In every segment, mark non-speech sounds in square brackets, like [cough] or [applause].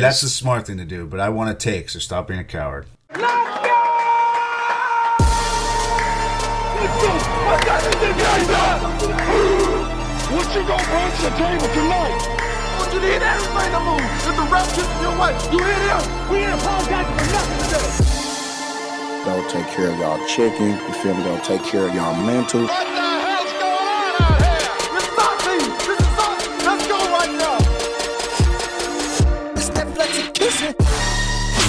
That's the smart thing to do, but I want to take, so stop being a coward. Let's go! Let's go! What you gonna bring to the table tonight? Want you to hit everything to move. If the ref gets your way, you hit him. We ain't apologizing for nothing today. Don't take care of y'all chicken. You feel me? Don't take care of y'all mental.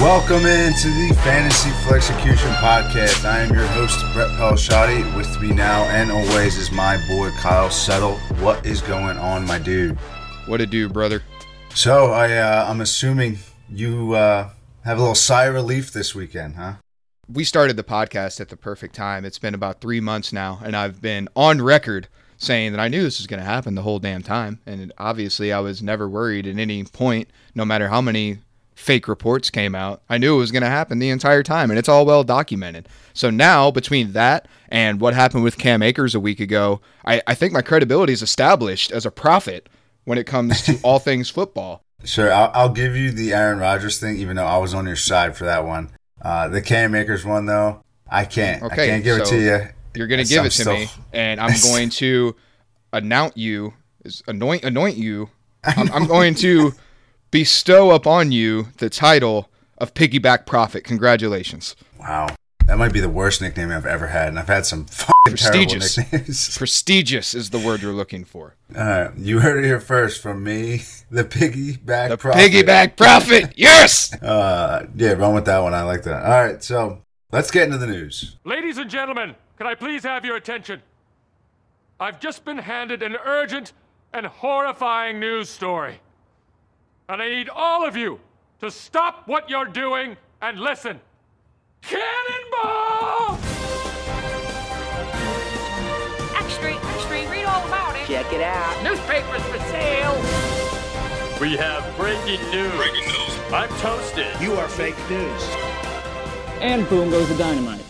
Welcome into the Fantasy Flexecution Podcast. I am your host, Brett Pelshati. With me now and always is my boy, Kyle Settle. What is going on, my dude? What a do, brother? So, I, uh, I'm assuming you uh, have a little sigh of relief this weekend, huh? We started the podcast at the perfect time. It's been about three months now, and I've been on record saying that I knew this was going to happen the whole damn time. And obviously, I was never worried at any point, no matter how many fake reports came out. I knew it was going to happen the entire time, and it's all well documented. So now, between that and what happened with Cam Akers a week ago, I, I think my credibility is established as a prophet when it comes to [laughs] all things football. Sure, I'll, I'll give you the Aaron Rodgers thing, even though I was on your side for that one. Uh, the Cam Akers one, though, I can't. Okay, I can't give it to you. You're going to give I'm it to still- me, and I'm going [laughs] to anoint you, anoint anoint you. [laughs] I'm, I'm going to bestow upon you the title of Piggyback Prophet. Congratulations. Wow. That might be the worst nickname I've ever had, and I've had some fucking Prestigious. terrible nicknames. [laughs] Prestigious is the word you're looking for. All right, you heard it here first from me, the piggyback The prophet. Piggyback Prophet. Yes. Uh, yeah, run with that one. I like that. All right, so let's get into the news. Ladies and gentlemen, can I please have your attention? I've just been handed an urgent and horrifying news story. And I need all of you to stop what you're doing and listen. Cannonball! Extra, extra, read all about it. Check it out. Newspapers for sale. We have breaking news. Breaking news. I'm toasted. You are fake news. And boom goes the dynamite.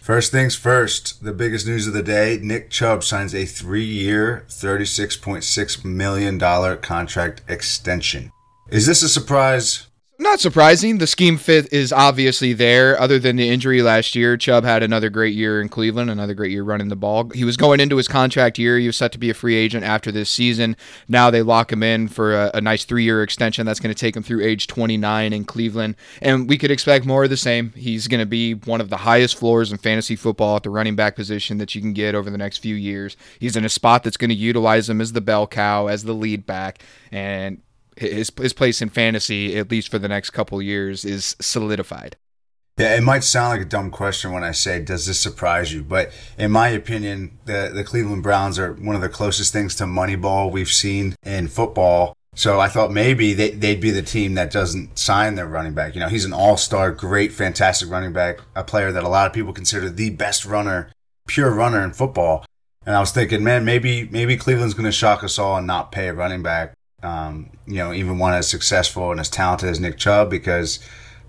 First things first, the biggest news of the day Nick Chubb signs a three year, $36.6 million contract extension. Is this a surprise? Not surprising. The scheme fit is obviously there. Other than the injury last year, Chubb had another great year in Cleveland, another great year running the ball. He was going into his contract year. He was set to be a free agent after this season. Now they lock him in for a, a nice three year extension that's going to take him through age 29 in Cleveland. And we could expect more of the same. He's going to be one of the highest floors in fantasy football at the running back position that you can get over the next few years. He's in a spot that's going to utilize him as the bell cow, as the lead back. And his his place in fantasy, at least for the next couple years, is solidified. Yeah, it might sound like a dumb question when I say, does this surprise you? But in my opinion, the, the Cleveland Browns are one of the closest things to Moneyball we've seen in football. So I thought maybe they, they'd be the team that doesn't sign their running back. You know, he's an all star, great, fantastic running back, a player that a lot of people consider the best runner, pure runner in football. And I was thinking, man, maybe maybe Cleveland's going to shock us all and not pay a running back. Um, you know, even one as successful and as talented as Nick Chubb because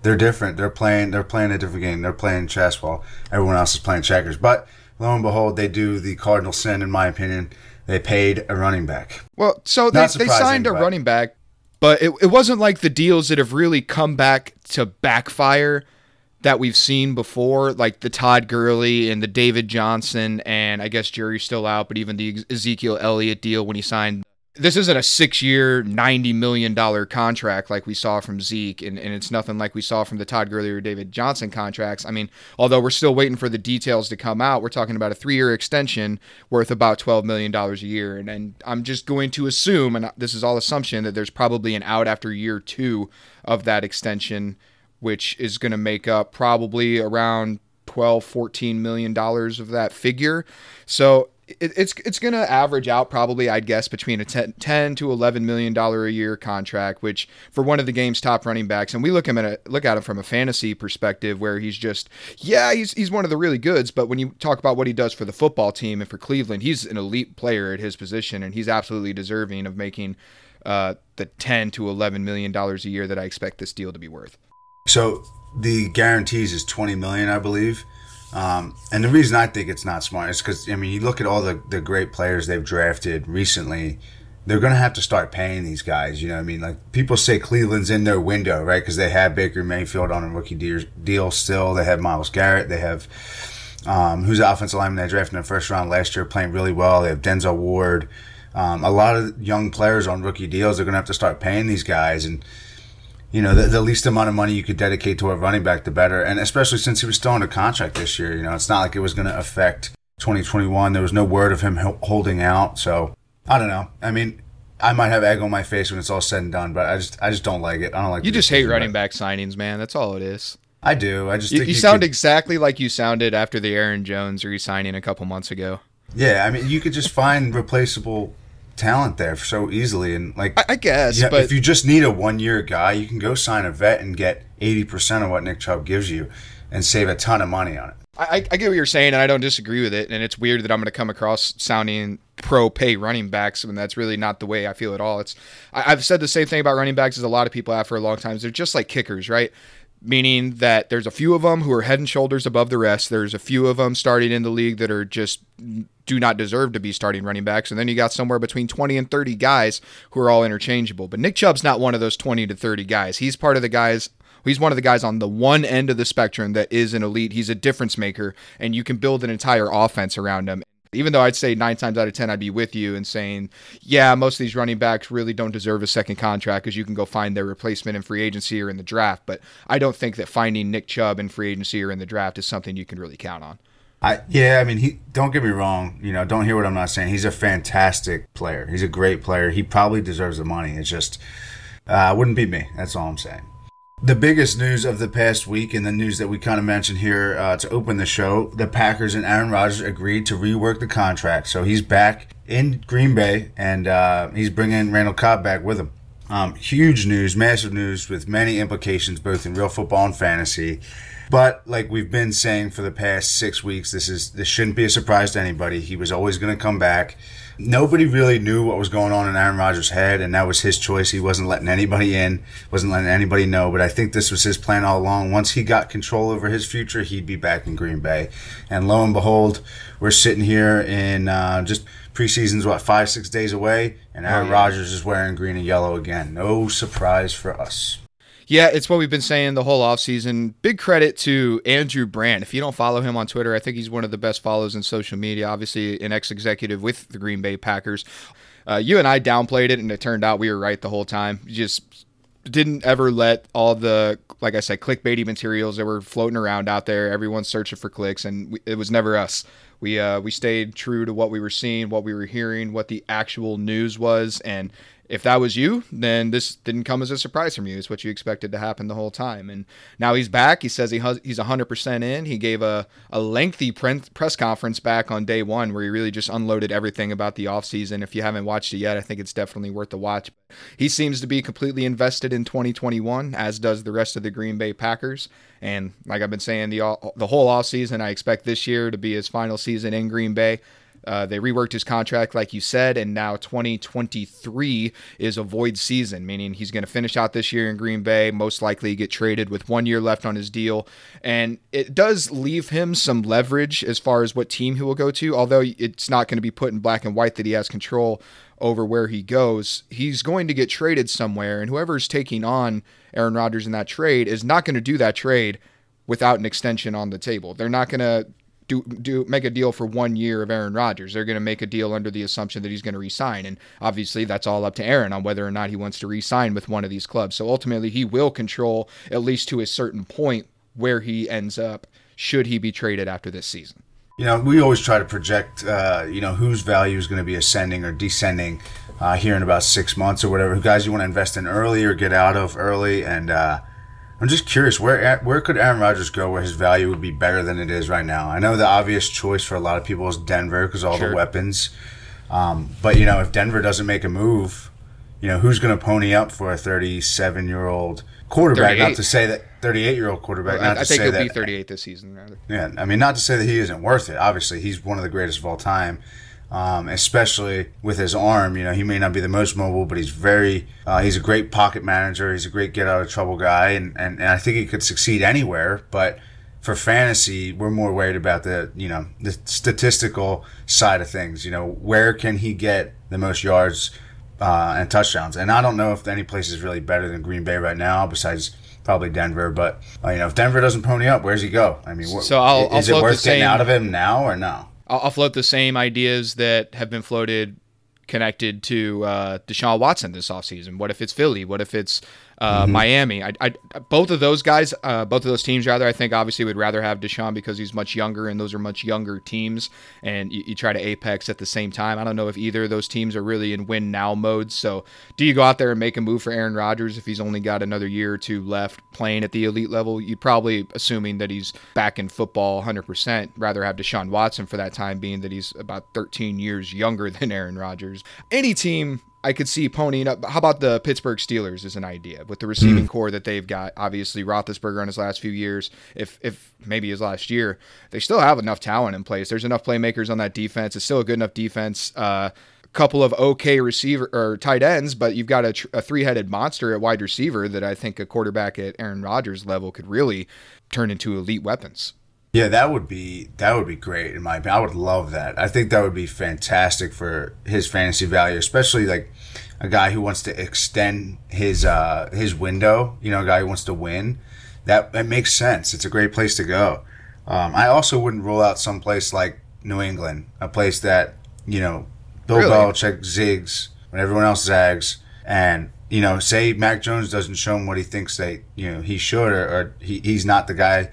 they're different. They're playing they're playing a different game. They're playing chess while everyone else is playing checkers. But lo and behold, they do the cardinal sin, in my opinion. They paid a running back. Well, so they, they signed a but- running back, but it, it wasn't like the deals that have really come back to backfire that we've seen before, like the Todd Gurley and the David Johnson, and I guess Jerry's still out, but even the Ezekiel Elliott deal when he signed. This isn't a six year, $90 million contract like we saw from Zeke, and, and it's nothing like we saw from the Todd Gurley or David Johnson contracts. I mean, although we're still waiting for the details to come out, we're talking about a three year extension worth about $12 million a year. And, and I'm just going to assume, and this is all assumption, that there's probably an out after year two of that extension, which is going to make up probably around 12 14 million dollars of that figure so it, it's it's going to average out probably I'd guess between a 10, 10 to 11 million dollar a year contract which for one of the game's top running backs and we look him at a, look at him from a fantasy perspective where he's just yeah he's he's one of the really goods but when you talk about what he does for the football team and for Cleveland he's an elite player at his position and he's absolutely deserving of making uh, the 10 to 11 million dollars a year that I expect this deal to be worth So the guarantees is twenty million, I believe. Um, and the reason I think it's not smart is because I mean you look at all the, the great players they've drafted recently, they're going to have to start paying these guys. You know, what I mean, like people say Cleveland's in their window, right? Because they have Baker Mayfield on a rookie deal, deal still. They have Myles Garrett. They have um, who's the offensive lineman they drafted in the first round last year, playing really well. They have Denzel Ward. Um, a lot of young players on rookie deals. They're going to have to start paying these guys, and you know, the, the, least amount of money you could dedicate to a running back, the better. And especially since he was still under contract this year, you know, it's not like it was going to affect 2021. There was no word of him holding out. So I don't know. I mean, I might have egg on my face when it's all said and done, but I just I just don't like it. I don't like. You just hate running back signings, man. That's all it is. I do. I just you, you sound could, exactly like you sounded after the Aaron Jones re-signing a couple months ago. Yeah, I mean, you could just find replaceable talent there so easily, and like I, I guess, yeah, but if you just need a one-year guy, you can go sign a vet and get eighty percent of what Nick Chubb gives you, and save a ton of money on it. I, I get what you're saying, and I don't disagree with it. And it's weird that I'm going to come across sounding pro pay running backs when that's really not the way I feel at all. It's I, have said the same thing about running backs as a lot of people have for a long time. They're just like kickers, right? Meaning that there's a few of them who are head and shoulders above the rest. There's a few of them starting in the league that are just do not deserve to be starting running backs. And then you got somewhere between 20 and 30 guys who are all interchangeable. But Nick Chubb's not one of those 20 to 30 guys. He's part of the guys He's one of the guys on the one end of the spectrum that is an elite. He's a difference maker, and you can build an entire offense around him. Even though I'd say nine times out of 10, I'd be with you and saying, yeah, most of these running backs really don't deserve a second contract because you can go find their replacement in free agency or in the draft. But I don't think that finding Nick Chubb in free agency or in the draft is something you can really count on. I, yeah, I mean, he don't get me wrong. You know, don't hear what I'm not saying. He's a fantastic player. He's a great player. He probably deserves the money. It's just uh, wouldn't be me. That's all I'm saying. The biggest news of the past week, and the news that we kind of mentioned here uh, to open the show, the Packers and Aaron Rodgers agreed to rework the contract. So he's back in Green Bay, and uh, he's bringing Randall Cobb back with him. Um, huge news, massive news with many implications both in real football and fantasy. But like we've been saying for the past six weeks, this is this shouldn't be a surprise to anybody. He was always going to come back nobody really knew what was going on in Aaron Rodgers' head, and that was his choice. He wasn't letting anybody in, wasn't letting anybody know. But I think this was his plan all along. Once he got control over his future, he'd be back in Green Bay. And lo and behold, we're sitting here in uh, just preseason's what five, six days away, and Aaron oh, yeah. Rodgers is wearing green and yellow again. No surprise for us. Yeah, it's what we've been saying the whole offseason. Big credit to Andrew Brandt. If you don't follow him on Twitter, I think he's one of the best follows in social media. Obviously, an ex executive with the Green Bay Packers. Uh, you and I downplayed it, and it turned out we were right the whole time. Just didn't ever let all the, like I said, clickbaity materials that were floating around out there. Everyone's searching for clicks, and we, it was never us. We uh, we stayed true to what we were seeing, what we were hearing, what the actual news was, and if that was you, then this didn't come as a surprise from you. It's what you expected to happen the whole time. And now he's back. He says he has, he's 100% in. He gave a, a lengthy press conference back on day one where he really just unloaded everything about the offseason. If you haven't watched it yet, I think it's definitely worth the watch. He seems to be completely invested in 2021, as does the rest of the Green Bay Packers. And like I've been saying, the, the whole offseason, I expect this year to be his final season in Green Bay. Uh, they reworked his contract, like you said, and now 2023 is a void season, meaning he's going to finish out this year in Green Bay, most likely get traded with one year left on his deal. And it does leave him some leverage as far as what team he will go to, although it's not going to be put in black and white that he has control over where he goes. He's going to get traded somewhere, and whoever's taking on Aaron Rodgers in that trade is not going to do that trade without an extension on the table. They're not going to do do make a deal for one year of Aaron Rodgers. They're going to make a deal under the assumption that he's going to resign, and obviously that's all up to Aaron on whether or not he wants to resign with one of these clubs. So ultimately, he will control at least to a certain point where he ends up should he be traded after this season. You know, we always try to project, uh, you know, whose value is going to be ascending or descending uh, here in about six months or whatever. Guys you want to invest in early or get out of early, and uh, I'm just curious where where could Aaron Rodgers go where his value would be better than it is right now. I know the obvious choice for a lot of people is Denver because all sure. the weapons. Um, but you know, if Denver doesn't make a move, you know who's going to pony up for a 37 year old quarterback? 38. Not to say that 38 year old quarterback. Well, not I, I think he'll that, be 38 this season. Rather. Yeah, I mean, not to say that he isn't worth it. Obviously, he's one of the greatest of all time um, especially with his arm. You know, he may not be the most mobile, but he's very, uh, he's a great pocket manager. He's a great get out of trouble guy, and, and, and I think he could succeed anywhere. But for fantasy, we're more worried about the, you know, the statistical side of things. You know, where can he get the most yards? uh, and touchdowns. And I don't know if any place is really better than Green Bay right now, besides probably Denver. But uh, you know, if Denver doesn't pony up, where's he go? I mean, wh- So I'll- I'll is it worth getting out of him now or no? I'll, I'll float the same ideas that have been floated connected to uh, Deshaun Watson this offseason. What if it's Philly? What if it's uh, Miami? I, I, both of those guys, uh, both of those teams, rather, I think obviously would rather have Deshaun because he's much younger and those are much younger teams. And you, you try to apex at the same time. I don't know if either of those teams are really in win now mode. So do you go out there and make a move for Aaron Rodgers if he's only got another year or two left playing at the elite level? You'd probably, assuming that he's back in football 100%, rather have Deshaun Watson for that time being that he's about 13 years younger [laughs] than Aaron Rodgers. Any team I could see ponying up. How about the Pittsburgh Steelers as an idea with the receiving corps that they've got? Obviously, Roethlisberger in his last few years, if if maybe his last year, they still have enough talent in place. There's enough playmakers on that defense. It's still a good enough defense. Uh, a couple of okay receiver or tight ends, but you've got a, tr- a three-headed monster at wide receiver that I think a quarterback at Aaron Rodgers level could really turn into elite weapons. Yeah, that would be that would be great in my opinion. I would love that. I think that would be fantastic for his fantasy value, especially like a guy who wants to extend his uh his window. You know, a guy who wants to win. That that makes sense. It's a great place to go. Um, I also wouldn't rule out some place like New England, a place that you know Bill Really? Belichick zigs when everyone else zags, and you know, say Mac Jones doesn't show him what he thinks they you know he should, or, or he, he's not the guy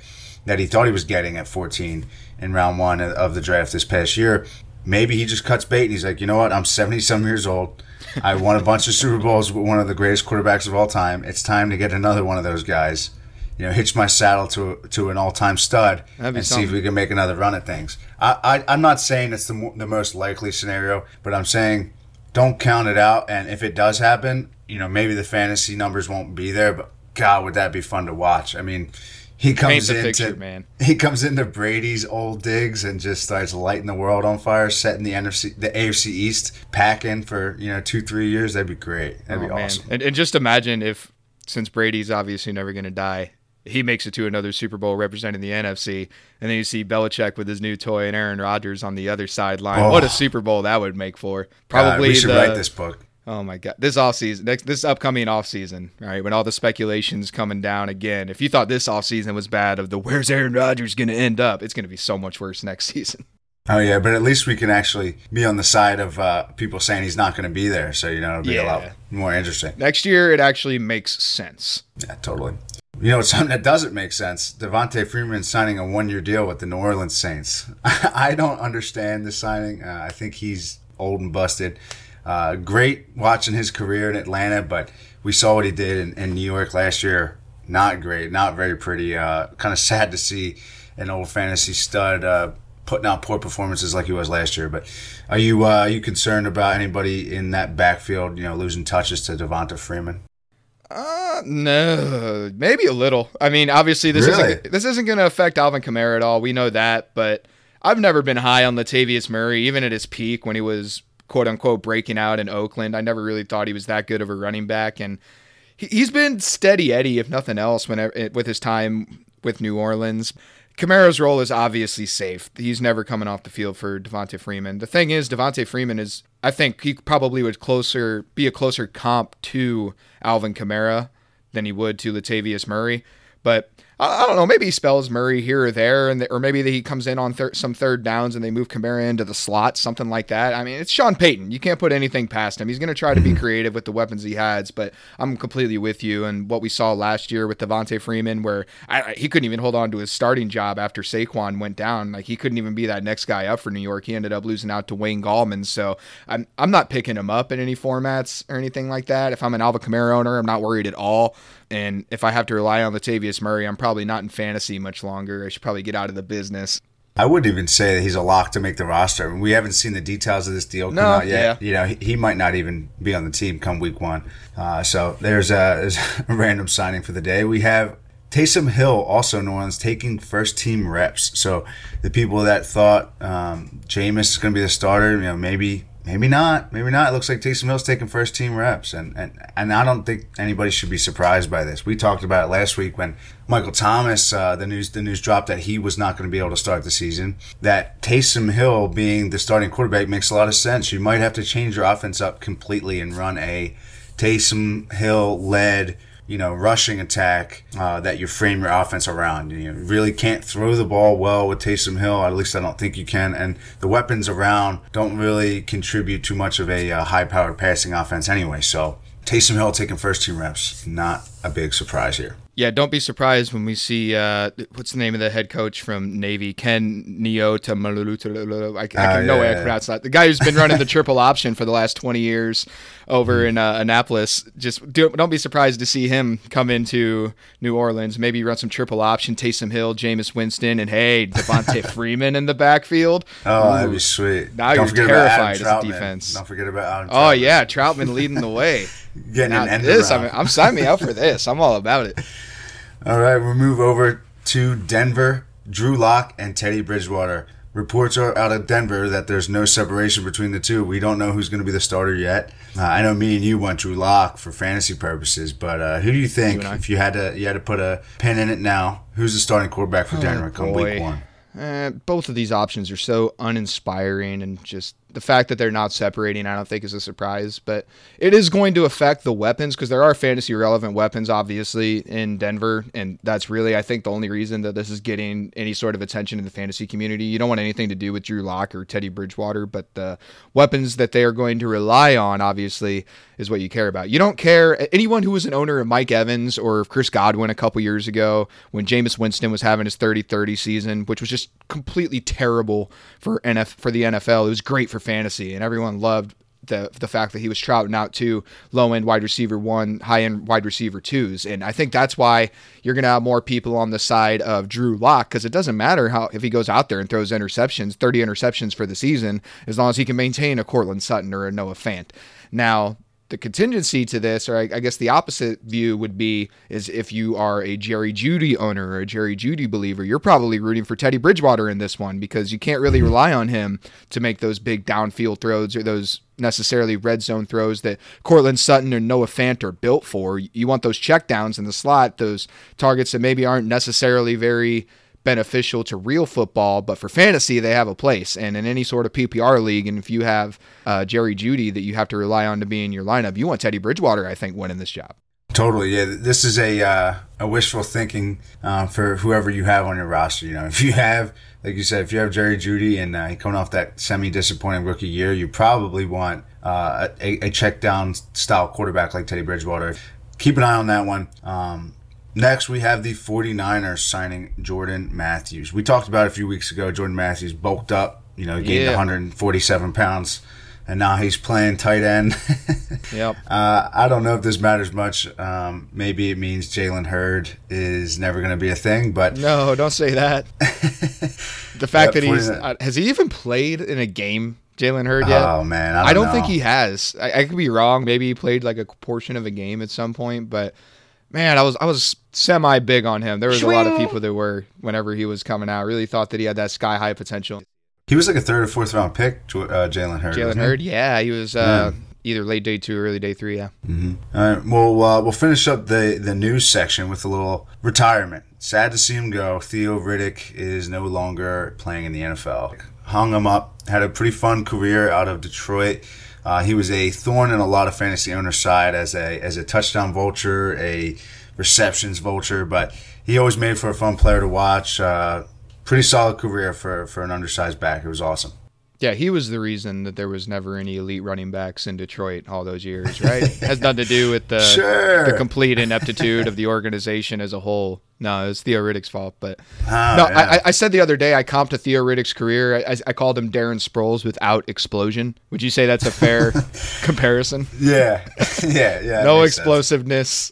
that he thought he was getting at 14 in round one of the draft this past year. Maybe he just cuts bait and he's like, you know what? I'm 70 some years old. I won a bunch of Super Bowls with one of the greatest quarterbacks of all time. It's time to get another one of those guys. You know, hitch my saddle to to an all time stud and be see if we can make another run at things. I, I I'm not saying it's the the most likely scenario, but I'm saying don't count it out. And if it does happen, you know, maybe the fantasy numbers won't be there, but God, would that be fun to watch? I mean, he comes the into picture, man. he comes into Brady's old digs and just starts lighting the world on fire, setting the NFC, the AFC East packing for you know two three years. That'd be great. That'd be Oh, man. awesome. And, and just imagine if, since Brady's obviously never going to die, he makes it to another Super Bowl representing the NFC, and then you see Belichick with his new toy and Aaron Rodgers on the other sideline. Oh. What a oh. Super Bowl that would make for! God, Probably we should the, write this book. Oh my god, this off season, next this upcoming off season, right? When all the speculations coming down again. If you thought this off season was bad, of the where's Aaron Rodgers going to end up, it's going to be so much worse next [laughs] season. Oh yeah, but at least we can actually be on the side of uh, people saying he's not going to be there. So you know, it'll be a lot more interesting. Next year, it actually makes sense. Yeah, totally. You know, something that doesn't make sense. Devonta Freeman signing a one-year deal with the New Orleans Saints. [laughs] I don't understand the signing. Uh, I think he's old and busted. Uh, great watching his career in Atlanta, but we saw what he did in, in New York last year. Not great. Not very pretty. Uh, kind of sad to see an old fantasy stud uh, putting out poor performances like he was last year. But are you uh, are you concerned about anybody in that backfield? You know, losing touches to Devonta Freeman. Uh, no, maybe a little. I mean, obviously this Really? isn't this isn't going to affect Alvin Kamara at all. We know that, but I've never been high on Latavius Murray, even at his peak when he was quote unquote breaking out in Oakland. I never really thought he was that good of a running back, and he, he's been steady Eddie, if nothing else, whenever eh, with his time with New Orleans. Kamara's role is obviously safe. He's never coming off the field for Devonta Freeman. The thing is, Devonta Freeman is, I think he probably would closer be a closer comp to Alvin Kamara than he would to Latavius Murray. But I, I don't know. Maybe he spells Murray here or there, and or maybe he comes in on thir- some third downs and they move Kamara into the slot, something like that. I mean, it's Sean Payton. You can't put anything past him. He's going to try to be mm-hmm. creative with the weapons he has. But I'm completely with you. And what we saw last year with Devonta Freeman, where I, I- he couldn't even hold on to his starting job after Saquon went down. Like he couldn't even be that next guy up for New York. He ended up losing out to Wayne Gallman. So I'm I'm not picking him up in any formats or anything like that. If I'm an Alvin Kamara owner, I'm not worried at all. And if I have to rely on Latavius Murray, I'm probably not in fantasy much longer. I should probably get out of the business. I wouldn't even say that he's a lock to make the roster. I mean, we haven't seen the details of this deal come No, out yet. yeah. You know, he, he might not even be on the team come week one. Uh, so there's a, there's [laughs] a random signing for the day. We have Taysom Hill, also New Orleans, taking first team reps. So the people that thought um, Jameis is going to be the starter, you know, maybe Maybe not. Maybe not. It looks like Taysom Hill's taking first team reps, and, and and I don't think anybody should be surprised by this. We talked about it last week when Michael Thomas, uh, the news the news dropped that he was not going to be able to start the season. That Taysom Hill being the starting quarterback makes a lot of sense. You might have to change your offense up completely and run a Taysom Hill led you know, rushing attack uh, that you frame your offense around. You really can't throw the ball well with Taysom Hill. At least I don't think you can. And the weapons around don't really contribute too much of a uh, high-powered passing offense anyway. So Taysom Hill taking first team reps, not a big surprise here. Yeah, don't be surprised when we see uh, what's the name of the head coach from Navy, Ken Niumatalolo. I, I can Uh, no yeah, way I yeah, can pronounce that. The guy who's been running the [laughs] triple option for the last twenty years over Mm-hmm. in uh, Annapolis. Just do, don't be surprised to see him come into New Orleans. Maybe run some triple option, Taysom Hill, Jameis Winston, and hey, Devonta [laughs] Freeman in the backfield. Oh, that'd be sweet. Now Don't you're forget about Adam terrified as a defense. Don't forget about Adam Oh yeah, Trautman leading the way. [laughs] Getting Now an end this. I'm, I'm signing me up for this. I'm all about it. All right, we'll move over to Denver. Drew Lock and Teddy Bridgewater. Reports are out of Denver that there's no separation between the two. We don't know who's going to be the starter yet. Uh, I know me and you want Drew Lock for fantasy purposes, but uh, who do you think You if you had to you had to put a pin in it now? Who's the starting quarterback for Denver come Oh, boy. week one? Eh, both of these options are so uninspiring, and just the fact that they're not separating, I don't think is a surprise. But it is going to affect the weapons because there are fantasy relevant weapons, obviously, in Denver, and that's really, I think, the only reason that this is getting any sort of attention in the fantasy community. You don't want anything to do with Drew Lock or Teddy Bridgewater, but the weapons that they are going to rely on, obviously, is what you care about. You don't care anyone who was an owner of Mike Evans or Chris Godwin a couple years ago when Jameis Winston was having his 30-30 season, which was just completely terrible for NF for the NFL. It was great for fantasy and everyone loved the the fact that he was trouting out two low end wide receiver one, high end wide receiver twos, and I think that's why you're going to have more people on the side of Drew Lock because it doesn't matter how if he goes out there and throws interceptions, 30 interceptions for the season, as long as he can maintain a Courtland Sutton or a Noah Fant. Now the contingency to this, or I, I guess the opposite view would be, is if you are a Jerry Jeudy owner or a Jerry Jeudy believer, you're probably rooting for Teddy Bridgewater in this one because you can't really rely on him to make those big downfield throws or those necessarily red zone throws that Courtland Sutton or Noah Fant are built for. You want those checkdowns in the slot, those targets that maybe aren't necessarily very beneficial to real football, but for fantasy, they have a place. And in any sort of PPR league, and if you have uh, Jerry Jeudy that you have to rely on to be in your lineup, you want Teddy Bridgewater, I think, winning this job. Totally, yeah. This is a uh, a wishful thinking uh, for whoever you have on your roster. You know, [laughs] if you have, like you said, if you have Jerry Jeudy and uh, coming off that semi disappointing rookie year, you probably want uh, a, a check down style quarterback like Teddy Bridgewater. Keep an eye on that one. Um, next, we have the 49ers signing Jordan Matthews. We talked about a few weeks ago. Jordan Matthews bulked up, you know, gained Yeah. 147 pounds, and now he's playing tight end. [laughs] Yep. Uh, I don't know if this matters much. Um, maybe it means Jalen Hurd is never going to be a thing, but No, don't say that. [laughs] the fact Yeah, that he's uh, has he even played in a game, Jalen Hurd yet? oh man, I don't, I don't think he has. I, I could be wrong. Maybe he played like a portion of a game at some point, but man, I was I was semi big on him. There was a lot of people that were whenever he was coming out, really thought that he had that sky high potential. he was like a third or fourth round pick. Uh, Jalen Hurd. Jalen wasn't? Hurd, yeah, he was uh, either late day two or early day three. Yeah, All right, well, uh, we'll finish up the the news section with a little retirement. Sad to see him go. Theo Riddick is no longer playing in the NFL. Hung him up. Had a pretty fun career out of Detroit. Uh, he was a thorn in a lot of fantasy owners' side as a as a touchdown vulture, a receptions vulture, but he always made for a fun player to watch. Uh, pretty solid career for for an undersized back. It was awesome. Yeah, he was the reason that there was never any elite running backs in Detroit all those years. Right, [laughs] has nothing to do with the Sure. the complete ineptitude of the organization as a whole. No, it's Theo Riddick's fault. But Ah, no, yeah. I, I- said the other day I comped to Theo Riddick's career. I, I called him Darren Sproles without explosion. Would you say that's a fair [laughs] comparison? yeah, [laughs] yeah, yeah. No makes sense. explosiveness,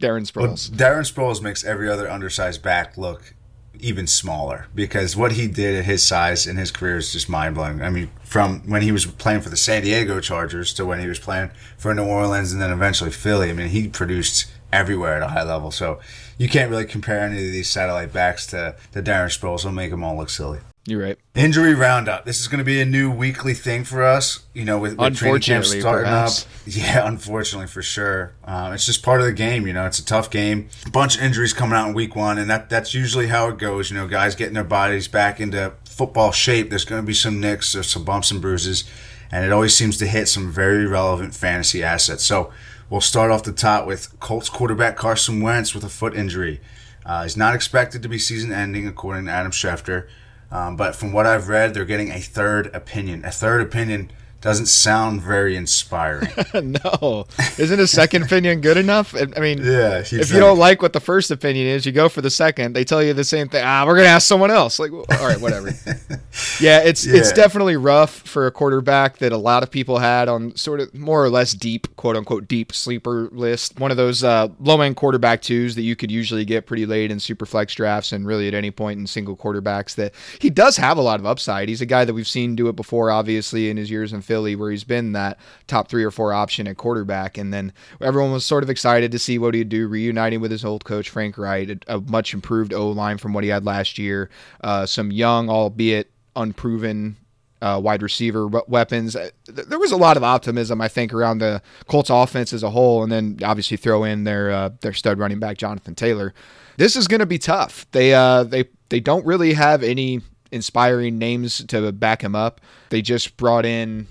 Darren Well, Sproles. Darren Sproles makes every other undersized back look even smaller because what he did at his size in his career is just mind blowing. I mean, from when he was playing for the San Diego Chargers to when he was playing for New Orleans and then eventually Philly. I mean, he produced everywhere at a high level. So you can't really compare any of these satellite backs to, to Darren Sproles. It'll make them all look silly. You're right. Injury roundup. This is going to be a new weekly thing for us. You know, with, with training camp starting perhaps. up. Yeah, unfortunately for sure. Um, it's just part of the game. You know, it's a tough game. A bunch of injuries coming out in week one, and that that's usually how it goes. You know, guys getting their bodies back into football shape. There's going to be some nicks, there's some bumps and bruises, and it always seems to hit some very relevant fantasy assets. So we'll start off the top with Colts quarterback Carson Wentz with a foot injury. Uh, he's not expected to be season ending, according to Adam Schefter. Um, but from what I've read, they're getting a third opinion. A third opinion doesn't sound very inspiring. [laughs] no, isn't a second opinion good enough? I mean, Yeah, if you'd you don't like what the first opinion is, you go for the second. They tell you the same thing. Ah, we're gonna ask someone else. Like, all right, whatever. [laughs] yeah, it's it's definitely rough for a quarterback that a lot of people had on sort of more or less deep, quote unquote, deep sleeper list. One of those uh, low end quarterback twos that you could usually get pretty late in super flex drafts and really at any point in single quarterbacks. That he does have a lot of upside. He's a guy that we've seen do it before, obviously in his years in Philly, where he's been that top three or four option at quarterback. And then everyone was sort of excited to see what he'd do, reuniting with his old coach Frank Reich, a, a much improved O line from what he had last year. Uh, some young, albeit unproven uh, wide receiver weapons. Uh, There was a lot of optimism, I think, around the Colts offense as a whole, and then obviously throw in their uh, their stud running back Jonathan Taylor. This is going to be tough. They uh, they they don't really have any inspiring names to back him up. They just brought in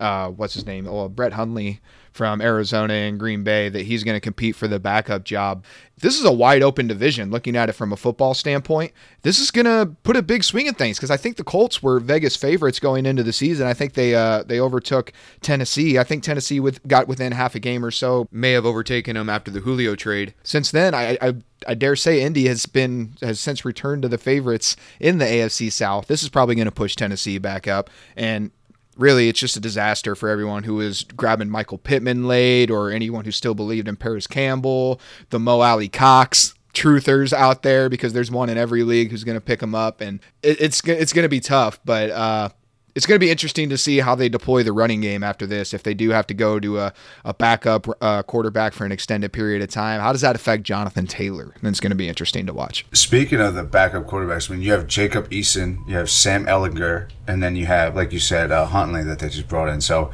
uh, what's his name? Oh, Brett Hundley from Arizona and Green Bay that he's going to compete for the backup job. This is a wide open division looking at it from a football standpoint. This is going to put a big swing in things because I think the Colts were Vegas favorites going into the season. I think they uh, they overtook Tennessee. I think Tennessee with got within half a game or so, may have overtaken them after the Julio trade. Since then, I, I I dare say Indy has been has since returned to the favorites in the AFC South. This is probably going to push Tennessee back up and really it's just a disaster for everyone who is grabbing Michael Pittman late or anyone who still believed in Parris Campbell, the Mo Alie-Cox truthers out there because there's one in every league who's going to pick them up and it, it's it's going to be tough but uh it's going to be interesting to see how they deploy the running game after this. If they do have to go to a, a backup uh, quarterback for an extended period of time, how does that affect Jonathan Taylor? And it's going to be interesting to watch. Speaking of the backup quarterbacks, I mean, you have Jacob Eason, you have Sam Ehlinger, and then you have, like you said, uh, Hundley that they just brought in. So,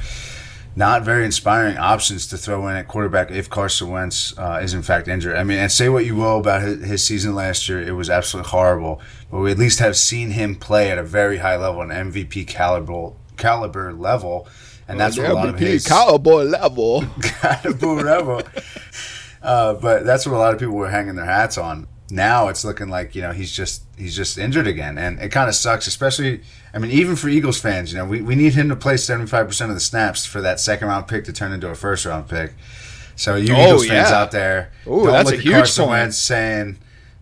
not very inspiring options to throw in at quarterback if Carson Wentz uh, is in fact injured. I mean, and say what you will about his, his season last year, it was absolutely horrible. But we at least have seen him play at a very high level, an MVP caliber caliber level, and that's what a lot of his cowboy level. [laughs] Boo Rebel. Uh, but that's what a lot of people were hanging their hats on. Now it's looking like you know he's just he's just injured again, and it kind of sucks. Especially, I mean, even for Eagles fans, you know, we, we need him to play seventy five percent of the snaps for that second round pick to turn into a first round pick. So you Oh, Eagles fans yeah. out there, Ooh, don't that's look a at huge Carson point. Wentz saying,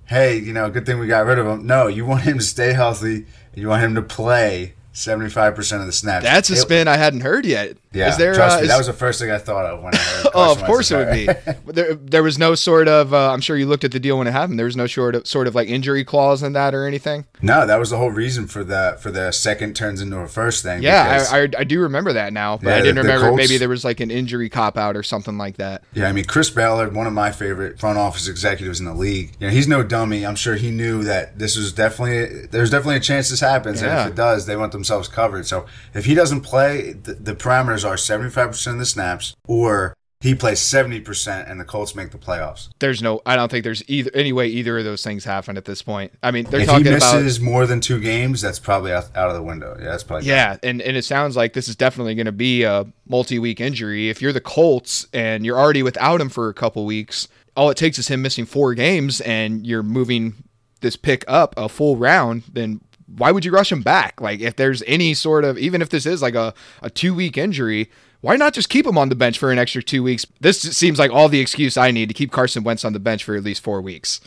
"Hey, you know, good thing we got rid of him." No, you want him to stay healthy. You want him to play seventy five percent of the snaps. That's a It- spin I hadn't heard yet. Yeah, is there? trust uh, me, is- that was the first thing I thought of when I heard. [laughs] Oh, of course it would be. There, there was no sort of. Uh, I'm sure you looked at the deal when it happened. There was no sort of sort of like injury clause in that or anything. No, that was the whole reason for the for the second turns into a first thing. Yeah, because- I, I, I do remember that now, but Yeah, I didn't the- the remember Colts- maybe there was like an injury cop out or something like that. yeah. I mean, Chris Ballard, one of my favorite front office executives in the league. You know, he's no dummy. I'm sure he knew that this was definitely there's definitely a chance this happens, Yeah. and if it does, they want themselves covered. So if he doesn't play, the, the parameters are 75 percent of the snaps, or he plays 70 percent, and the Colts make the playoffs. There's no. I don't think there's either any way either of those things happen at this point. I mean, they're if he talking about. misses more than two games, that's probably out, out of the window. Yeah, that's probably Yeah, and, and it sounds like this is definitely going to be a multi-week injury. If you're the Colts and you're already without him for a couple weeks, all it takes is him missing four games, and you're moving this pick up a full round. Then why would you rush him back? Like if there's any sort of even if this is like a, a two week injury, why not just keep him on the bench for an extra two weeks? This seems like all the excuse I need to keep Carson Wentz on the bench for at least four weeks.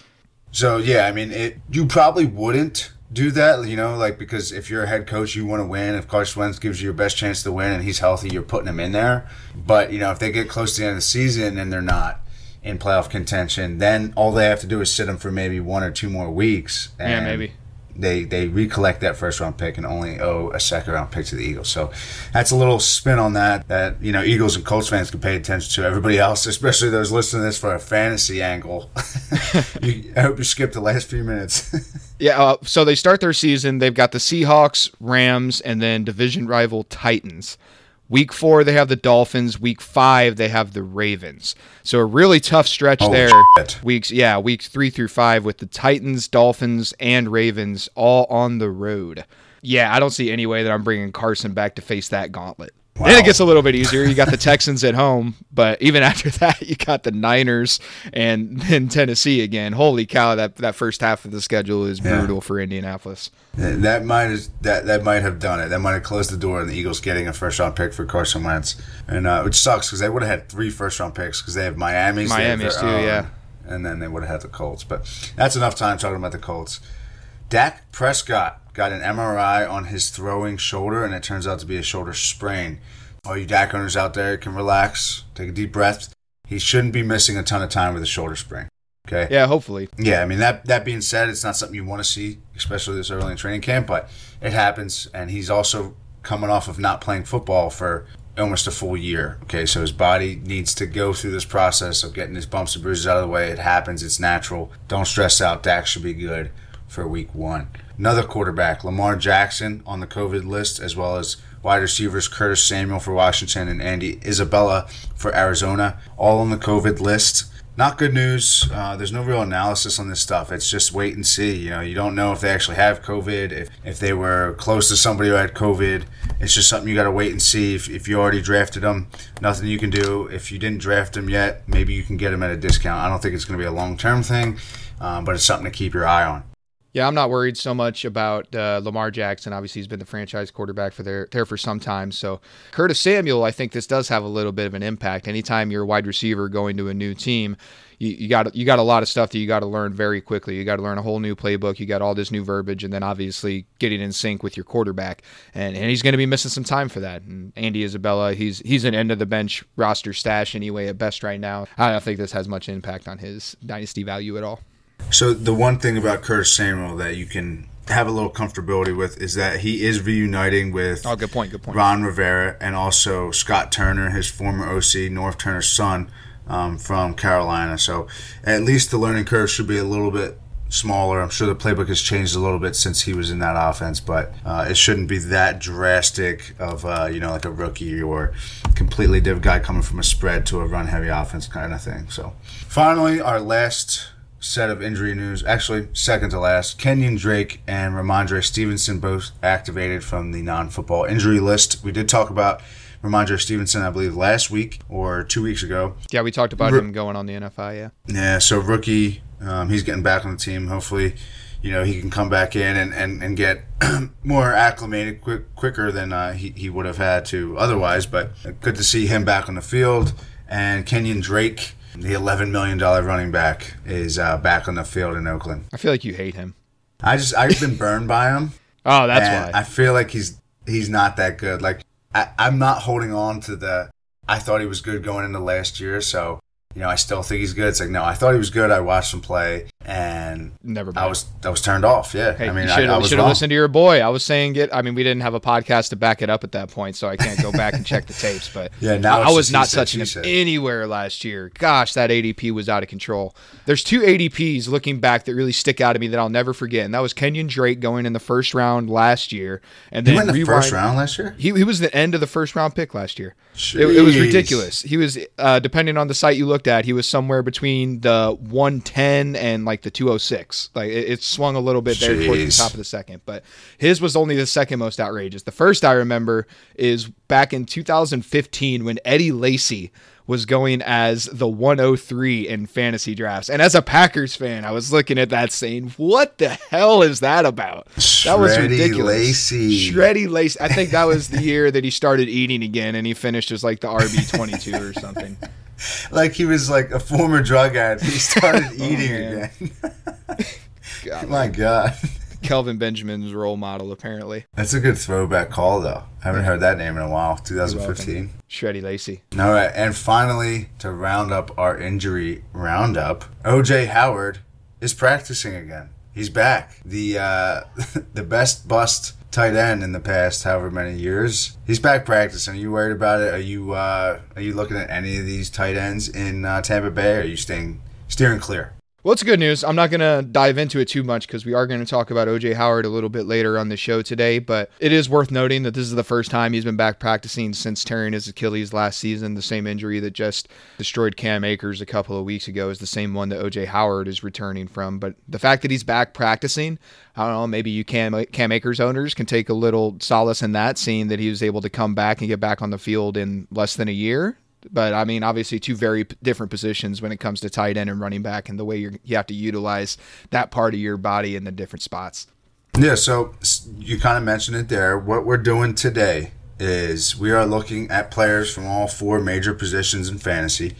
So yeah, I mean, it, you probably wouldn't do that, you know, like because if you're a head coach, you want to win. If Carson Wentz gives you your best chance to win and he's healthy, you're putting him in there. But you know, if they get close to the end of the season and they're not in playoff contention, then all they have to do is sit him for maybe one or two more weeks. And Yeah, maybe. They they recollect that first round pick and only owe a second round pick to the Eagles. So that's a little spin on that. That you know, Eagles and Colts fans can pay attention to. Everybody else, especially those listening to this for a fantasy angle, [laughs] you, I hope you skipped the last few minutes. [laughs] Yeah, uh, so they start their season. They've got the Seahawks, Rams, and then division rival Titans. Week four, they have the Dolphins. Week five, they have the Ravens. So a really tough stretch Oh, there. shit. Weeks, yeah, weeks three through five with the Titans, Dolphins, and Ravens all on the road. Yeah, I don't see any way that I'm bringing Carson back to face that gauntlet. Then it gets a little bit easier. You got the [laughs] Texans at home, but even [laughs] after that, you got the Niners and [laughs] then Tennessee again. Holy cow! That that first half of the schedule is Yeah. brutal for Indianapolis. That might have, that that might have done it. That might have closed the door on the Eagles getting a first round pick for Carson Wentz, and uh, which sucks because they would have had three first round picks because they have Miami's, Miami's too, own, yeah. and then they would have had the Colts. But that's enough time talking about the Colts. Dak Prescott got an MRI on his throwing shoulder, and it turns out to be a shoulder sprain. All you Dak owners out there can relax, take a deep breath. He shouldn't be missing a ton of time with a shoulder sprain. Okay. Yeah, hopefully. Yeah, I mean that. That being said, it's not something you want to see, especially this early in training camp. But it happens, and he's also coming off of not playing football for almost a full year. Okay, so his body needs to go through this process of getting his bumps and bruises out of the way. It happens. It's natural. Don't stress out. Dak should be good for week one. Another quarterback, Lamar Jackson, on the COVID list, as well as wide receivers Curtis Samuel for Washington and Andy Isabella for Arizona, all on the COVID list. Not good news. Uh, there's no real analysis on this stuff. It's just wait and see. You know, you don't know if they actually have COVID, if, if they were close to somebody who had COVID. It's just something you got to wait and see. If, if you already drafted them, nothing you can do. If you didn't draft them yet, maybe you can get them at a discount. I don't think it's going to be a long term thing, um, but it's something to keep your eye on. Yeah, I'm not worried so much about uh, Lamar Jackson. Obviously, he's been the franchise quarterback for there there for some time. So Curtis Samuel, I think this does have a little bit of an impact. Anytime you're a wide receiver going to a new team, you, you got you got a lot of stuff that you got to learn very quickly. You got to learn a whole new playbook. You got all this new verbiage, and then obviously getting in sync with your quarterback. And, and he's going to be missing some time for that. And Andy Isabella, he's he's an end of the bench roster stash anyway at best right now. I don't think this has much impact on his dynasty value at all. So the one thing about Curtis Samuel that you can have a little comfortability with is that he is reuniting with Oh, good point. Good point. Ron Rivera and also Scott Turner, his former OC, Norv Turner's son um, from Carolina. So at least the learning curve should be a little bit smaller. I'm sure the playbook has changed a little bit since he was in that offense, but uh, it shouldn't be that drastic of uh, you know like a rookie or completely different guy coming from a spread to a run heavy offense kind of thing. So finally, our last set of injury news. Actually, second to last. Kenyon Drake and Rhamondre Stevenson both activated from the non-football injury list. We did talk about Rhamondre Stevenson, I believe, last week or two weeks ago. Yeah, we talked about Ro- him going on the NFI. Yeah. Yeah, so rookie, um, he's getting back on the team. Hopefully, you know, he can come back in and, and, and get [clears throat] more acclimated quick, quicker than uh, he, he would have had to otherwise. But good to see him back on the field. And Kenyon Drake, the $11 million running back, is uh, back on the field in Oakland. I feel like you hate him. I just, I've been burned by him. [laughs] Oh, that's why. I feel like he's he's not that good. Like I, I'm not holding on to the. I thought he was good going into last year, so you know I still think he's good. It's like no, I thought he was good. I watched him play, and Never I was I was turned off. Yeah, Hey, I mean you I, should I have listened to your boy. I was saying it. I mean, we didn't have a podcast to back it up at that point, so I can't go back and check the tapes. But [laughs] Yeah, now I, I was not touching him anywhere last year. Gosh, that ADP was out of control. There's two ADPs looking back that really stick out to me that I'll never forget, and that was Kenyon Drake going in the first round last year, and He then went in the first round last year. He, he was the end of the first round pick last year. It, it was ridiculous. He was, uh, depending on the site you looked at, he was somewhere between the 110 and like the 206. Like it, it swung a little bit there towards the top of the second, but his was only the second most outrageous. The first I remember is back in 2015 when Eddie Lacy was going as the 103 in fantasy drafts. And as a Packers fan, I was looking at that saying, what the hell is that about? That was ridiculous. Lacy. Shreddy Lacy. I think that was the year that he started eating again and he finished as like the RB22 or something. [laughs] Like he was like a former drug addict. He [laughs] started oh, eating Oh, again. [laughs] God, My God, Kelvin Benjamin's role model, apparently. that's a good throwback call though. I haven't heard that name in a while. 2015. Shreddy Lacy. All right, and finally, to round up our injury roundup, OJ Howard is practicing again. He's back. The uh, [laughs] the best bust tight end in the past however many years. He's back practicing. Are you worried about it? Are you uh, are you looking at any of these tight ends in uh, Tampa Bay? Are you staying steering clear? Well, it's good news. I'm not going to dive into it too much because we are going to talk about OJ Howard a little bit later on the show today. But it is worth noting that this is the first time he's been back practicing since tearing his Achilles last season. The same injury that just destroyed Cam Akers a couple of weeks ago is the same one that OJ Howard is returning from. But the fact that he's back practicing, I don't know, maybe you Cam, Cam Akers owners can take a little solace in that, seeing that he was able to come back and get back on the field in less than a year. But I mean, obviously, two very p- different positions when it comes to tight end and running back, and the way you're, you have to utilize that part of your body in the different spots. Yeah, so you kind of mentioned it there. What we're doing today is we are looking at players from all four major positions in fantasy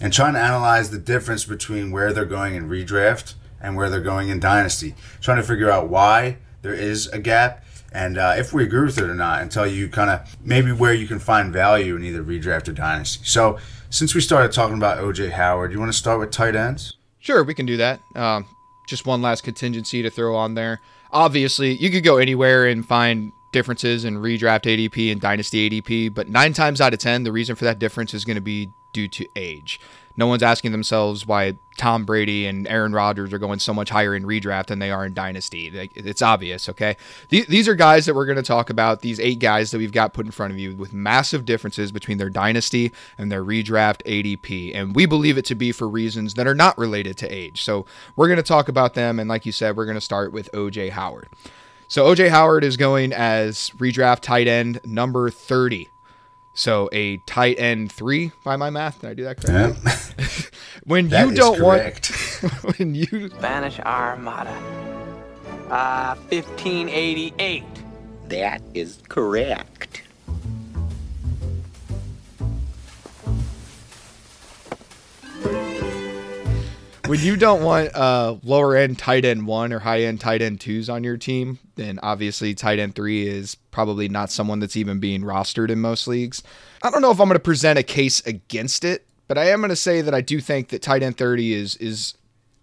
and trying to analyze the difference between where they're going in redraft and where they're going in dynasty. Trying to figure out why there is a gap and uh, if we agree with it or not, and tell you kind of maybe where you can find value in either redraft or dynasty. So, since we started talking about OJ Howard, do you want to start with tight ends? Sure, we can do that. Um, just one last contingency to throw on there. Obviously, you could go anywhere and find differences in redraft ADP and dynasty ADP, but nine times out of 10, the reason for that difference is going to be due to age. No one's asking themselves why Tom Brady and Aaron Rodgers are going so much higher in redraft than they are in dynasty. It's obvious, okay? These are guys that we're going to talk about, these eight guys that we've got put in front of you with massive differences between their dynasty and their redraft ADP. And we believe it to be for reasons that are not related to age. So we're going to talk about them. And like you said, we're going to start with OJ Howard. So OJ Howard is going as redraft tight end number 30. So a tight end three by my math. Did I do that correctly? Yeah. [laughs] When That you is don't correct. want [laughs] when you Spanish Armada. Uh, 1588. That is correct. When you don't want uh lower end tight end one or high end tight end twos on your team, then obviously tight end three is probably not someone that's even being rostered in most leagues. I don't know if I'm going to present a case against it, but I am going to say that I do think that tight end 30 is is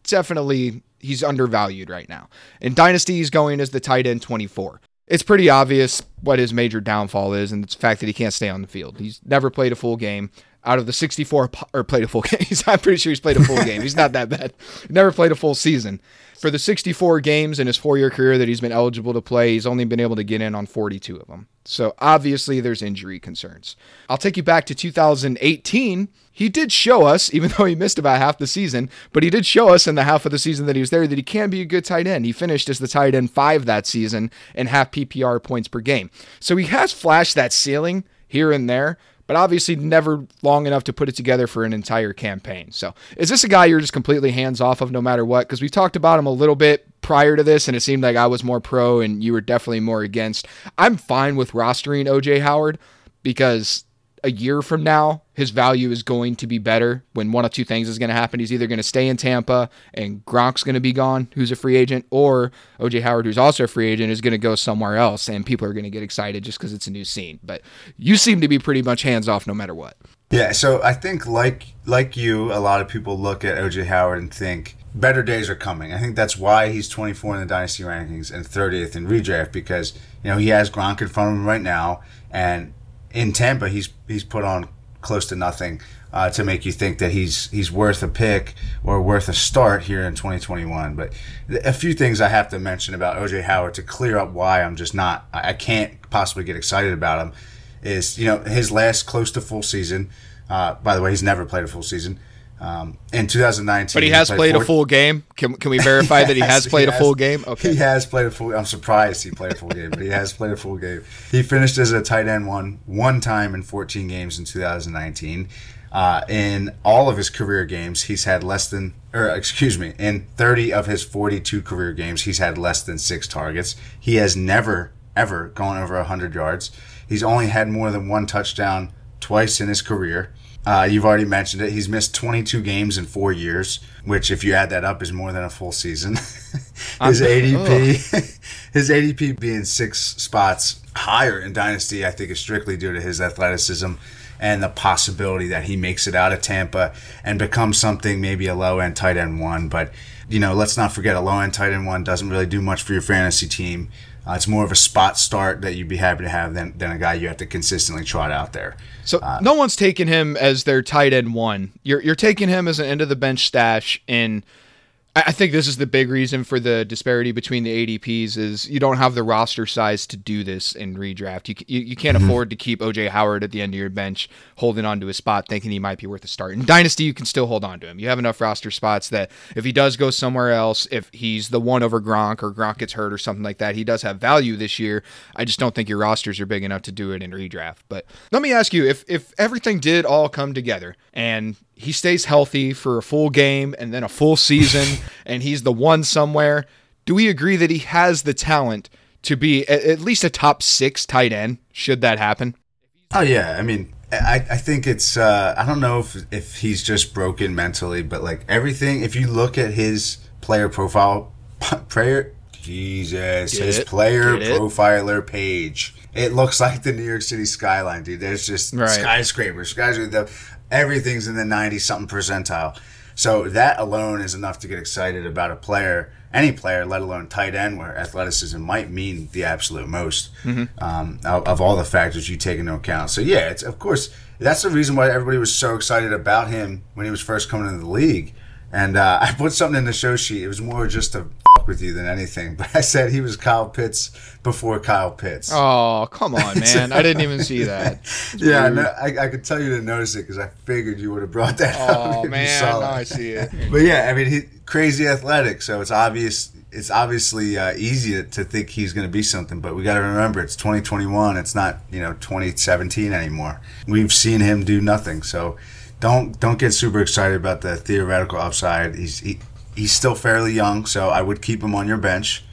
definitely he's undervalued right now. In dynasty, he's going as the tight end 24. It's pretty obvious what his major downfall is, and it's the fact that he can't stay on the field. He's never played a full game. Out of the 64, or played a full [laughs] game, I'm pretty sure he's played a full game. He's not that bad. [laughs] Never played a full season. For the 64 games in his four year career that he's been eligible to play, he's only been able to get in on 42 of them. So obviously, there's injury concerns. I'll take you back to 2018. He did show us, even [laughs] though he missed about half the season, but he did show us in the half of the season that he was there that he can be a good tight end. He finished as the tight end five that season and half PPR points per game. So he has flashed that ceiling here and there, but obviously never long enough to put it together for an entire campaign. So, is this a guy you're just completely hands off of no matter what? Because we talked about him a little bit prior to this, and it seemed like I was more pro and you were definitely more against. I'm fine with rostering OJ Howard because a year from now, his value is going to be better when one of two things is going to happen. He's either going to stay in Tampa and Gronk's going to be gone, who's a free agent, or OJ Howard, who's also a free agent, is going to go somewhere else and people are going to get excited just because it's a new scene. But you seem to be pretty much hands off no matter what. Yeah, so I think like like you, a lot of people look at OJ Howard and think better days are coming. I think that's why he's 24 in the dynasty rankings and 30th in redraft because you know he has Gronk in front of him right now, and in Tampa he's he's put on close to nothing uh, to make you think that he's he's worth a pick or worth a start here in 2021. But a few things I have to mention about OJ Howard to clear up why I'm just not I can't possibly get excited about him is you know his last close to full season. Uh, by the way, he's never played a full season. Um, in 2019, But he has played a four- full game. Can, can we verify that he has [laughs] played a has- full game? Okay. He has played a full. I'm surprised he played a full game, but he has played a full game. He finished as a tight end one one time in 14 games in 2019. Uh, in all of his career games, he's had less than, or excuse me, in 30 of his 42 career games, he's had less than six targets. He has never ever gone over 100 yards. He's only had more than one touchdown twice in his career. Uh, you've already mentioned it. He's missed 22 games in four years, which, if you add that up, is more than a full season. [laughs] his ADP, [laughs] his ADP being six spots higher in Dynasty, I think is strictly due to his athleticism and the possibility that he makes it out of Tampa and becomes something maybe a low end tight end one. But you know, let's not forget a low end tight end one doesn't really do much for your fantasy team. Uh, it's more of a spot start that you'd be happy to have than, than a guy you have to consistently trot out there. So no one's taking him as their tight end one. You're you're taking him as an end of the bench stash in I think this is the big reason for the disparity between the ADPs is you don't have the roster size to do this in redraft. You you, you can't mm-hmm. afford to keep OJ Howard at the end of your bench holding on to his spot thinking he might be worth a start. In Dynasty, you can still hold on to him. You have enough roster spots that if he does go somewhere else, if he's the one over Gronk or Gronk gets hurt or something like that, he does have value this year. I just don't think your rosters are big enough to do it in redraft. But let me ask you if if everything did all come together and he stays healthy for a full game and then a full season [laughs] and he's the one somewhere, do we agree that he has the talent to be at, least a top six tight end should that happen? Oh yeah, I mean, I, I think it's uh, I don't know if if he's just broken mentally, but like everything, if you look at his player profile, [laughs] prayer, Jesus, Get his it? player profiler page, it looks like the New York City skyline, dude. There's just Right. skyscrapers, skyscrapers. Everything's in the ninety something percentile. So that alone is enough to get excited about a player, any player, let alone tight end, where athleticism might mean the absolute most um, of, of all the factors you take into account. So yeah, it's of course that's the reason why everybody was so excited about him when he was first coming into the league. And uh, [laughs] I put something in the show sheet. It was more just to with you than anything. [laughs] But I said he was Kyle Pitts before Kyle Pitts. Oh, come on, [laughs] man. I didn't even see that. [laughs] yeah, I, I, I could tell you to notice it because I figured you would have brought that up. Oh if you man, saw now that. I see it. But yeah, I mean, he crazy athletic, so it's obvious. It's obviously uh, easy to, to think he's going to be something, but we got to remember it's 2021. It's not you know 2017 anymore. We've seen him do nothing, so don't don't get super excited about the theoretical upside. He's he, he's still fairly young, so I would keep him on your bench.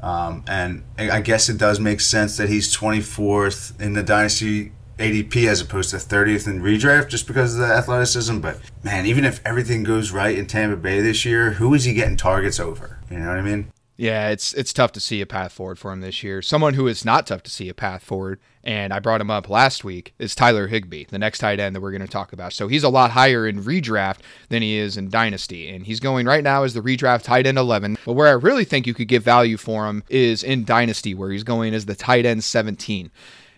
Um, and I guess it does make sense that he's 24th in the dynasty ADP as opposed to 30th in redraft just because of the athleticism. But man, even if everything goes right in Tampa Bay this year, who is he getting targets over? You know what I mean? Yeah, it's it's tough to see a path forward for him this year. Someone who is not tough to see a path forward, and I brought him up last week, is Tyler Higbee, the next tight end that we're going to talk about. So he's a lot higher in redraft than he is in dynasty, and he's going right now as the redraft tight end 11. But where I really think you could get value for him is in dynasty, where he's going as the tight end 17.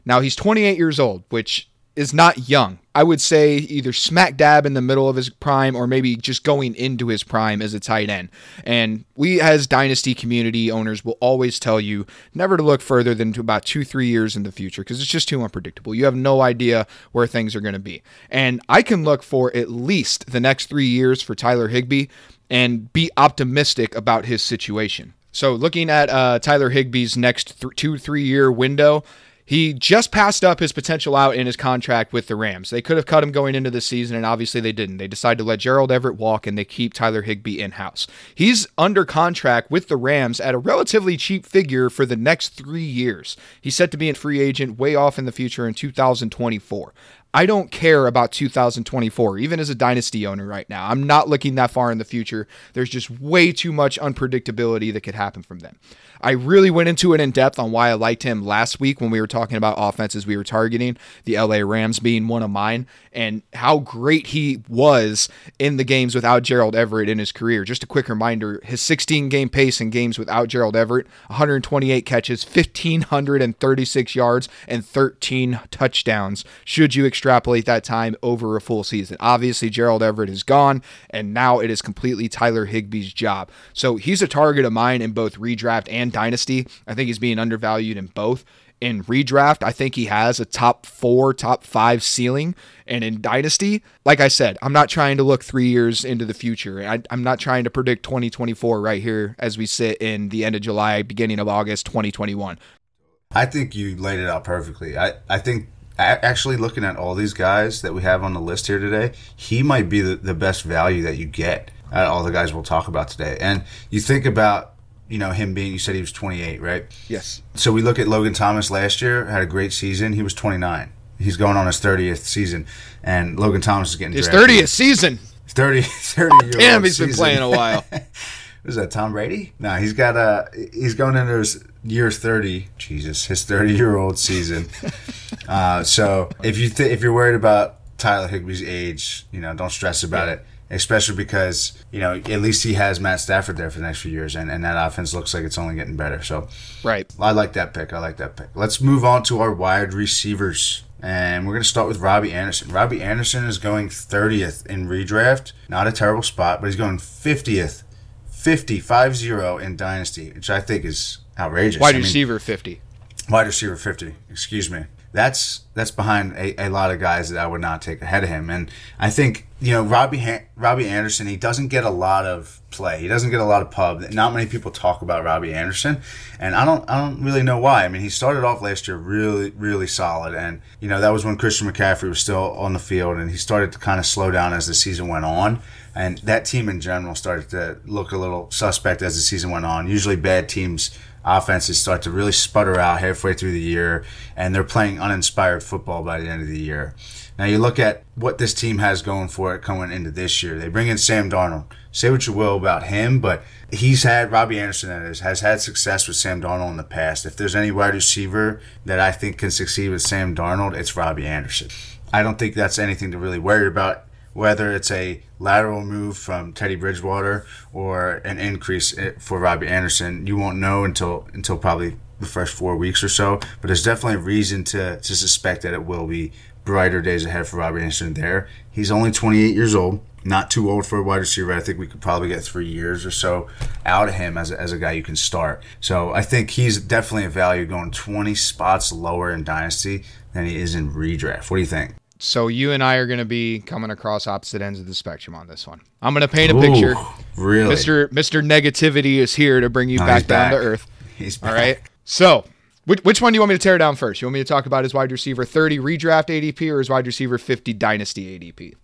Now he's 28 years old, which is not young. I would say either smack dab in the middle of his prime or maybe just going into his prime as a tight end. And we, as dynasty community owners, will always tell you never to look further than to about two, three years in the future because it's just too unpredictable. You have no idea where things are going to be. And I can look for at least the next three years for Tyler Higbee and be optimistic about his situation. So, looking at uh, Tyler Higbee's next th- two, three year window, he just passed up his potential out in his contract with the Rams. They could have cut him going into the season, and obviously they didn't. They decided to let Gerald Everett walk and they keep Tyler Higbee in house. He's under contract with the Rams at a relatively cheap figure for the next three years. He's set to be a free agent way off in the future in 2024. I don't care about 2024, even as a dynasty owner right now. I'm not looking that far in the future. There's just way too much unpredictability that could happen from them. I really went into it in depth on why I liked him last week when we were talking about offenses we were targeting, the LA Rams being one of mine, and how great he was in the games without Gerald Everett in his career. Just a quick reminder his 16 game pace in games without Gerald Everett 128 catches, 1,536 yards, and 13 touchdowns. Should you extrapolate that time over a full season? Obviously, Gerald Everett is gone, and now it is completely Tyler Higbee's job. So he's a target of mine in both redraft and dynasty. I think he's being undervalued in both. In redraft, I think he has a top four, top five ceiling. And in dynasty, like I said, I'm not trying to look three years into the future. I, I'm not trying to predict 2024 right here as we sit in the end of July, beginning of August 2021. I think you laid it out perfectly. I, I think actually looking at all these guys that we have on the list here today, he might be the, the best value that you get at all the guys we'll talk about today. And you think about, you know, him being, you said he was 28, right? Yes. So we look at Logan Thomas last year, had a great season. He was 29. He's going on his 30th season, and Logan Thomas is getting His drafted. 30th season. 30, [laughs] 30 year Damn, old he's been playing a while. [laughs] Was that Tom Brady? No, he's got a. He's going into his year thirty. Jesus, his thirty-year-old season. [laughs] uh, so if you th- if you're worried about Tyler Higbee's age, you know, don't stress about it. Especially because you know at least he has Matt Stafford there for the next few years, and, and that offense looks like it's only getting better. So Right. I like that pick. I like that pick. Let's move on to our wide receivers. And we're going to start with Robbie Anderson. Robbie Anderson is going 30th in redraft. Not a terrible spot, but he's going 50th. 50, 5-0 in Dynasty, which I think is outrageous. Wide I mean, receiver 50. wide receiver 50 excuse me that's that's behind a, a lot of guys that i would not take ahead of him. And i think you know robbie robbie anderson he doesn't get a lot of play. He doesn't get a lot of pub. Not many people talk about robbie anderson. And i don't i don't really know why. I mean he started off last year really really solid. And you know that was when christian mccaffrey was still on the field and he started to kind of slow down as the season went on. And that team in general started to look a little suspect as the season went on. Usually bad teams offenses start to really sputter out halfway through the year, and they're playing uninspired football by the end of the year. Now you look at what this team has going for it coming into this year. They bring in Sam Darnold. Say what you will about him, but he's had Robbie Anderson that is has had success with Sam Darnold in the past. If there's any wide receiver that I think can succeed with Sam Darnold, it's Robbie Anderson. I don't think that's anything to really worry about whether it's a lateral move from Teddy Bridgewater or an increase for Robbie Anderson, you won't know until until probably the first four weeks or so. But there's definitely reason to to suspect that it will be brighter days ahead for Robbie Anderson. There, he's only 28 years old, not too old for a wide receiver. I think we could probably get three years or so out of him as a, as a guy you can start. So I think he's definitely a value going 20 spots lower in dynasty than he is in redraft. What do you think? So you and I are going to be coming across opposite ends of the spectrum on this one. I'm going to paint a picture. Really, Mr. Mr. Negativity is here to bring you No, back, down to earth. He's All right. So, which, which one do you want me to tear down first? You want me to talk about his wide receiver 30 redraft ADP or his wide receiver 50 dynasty ADP?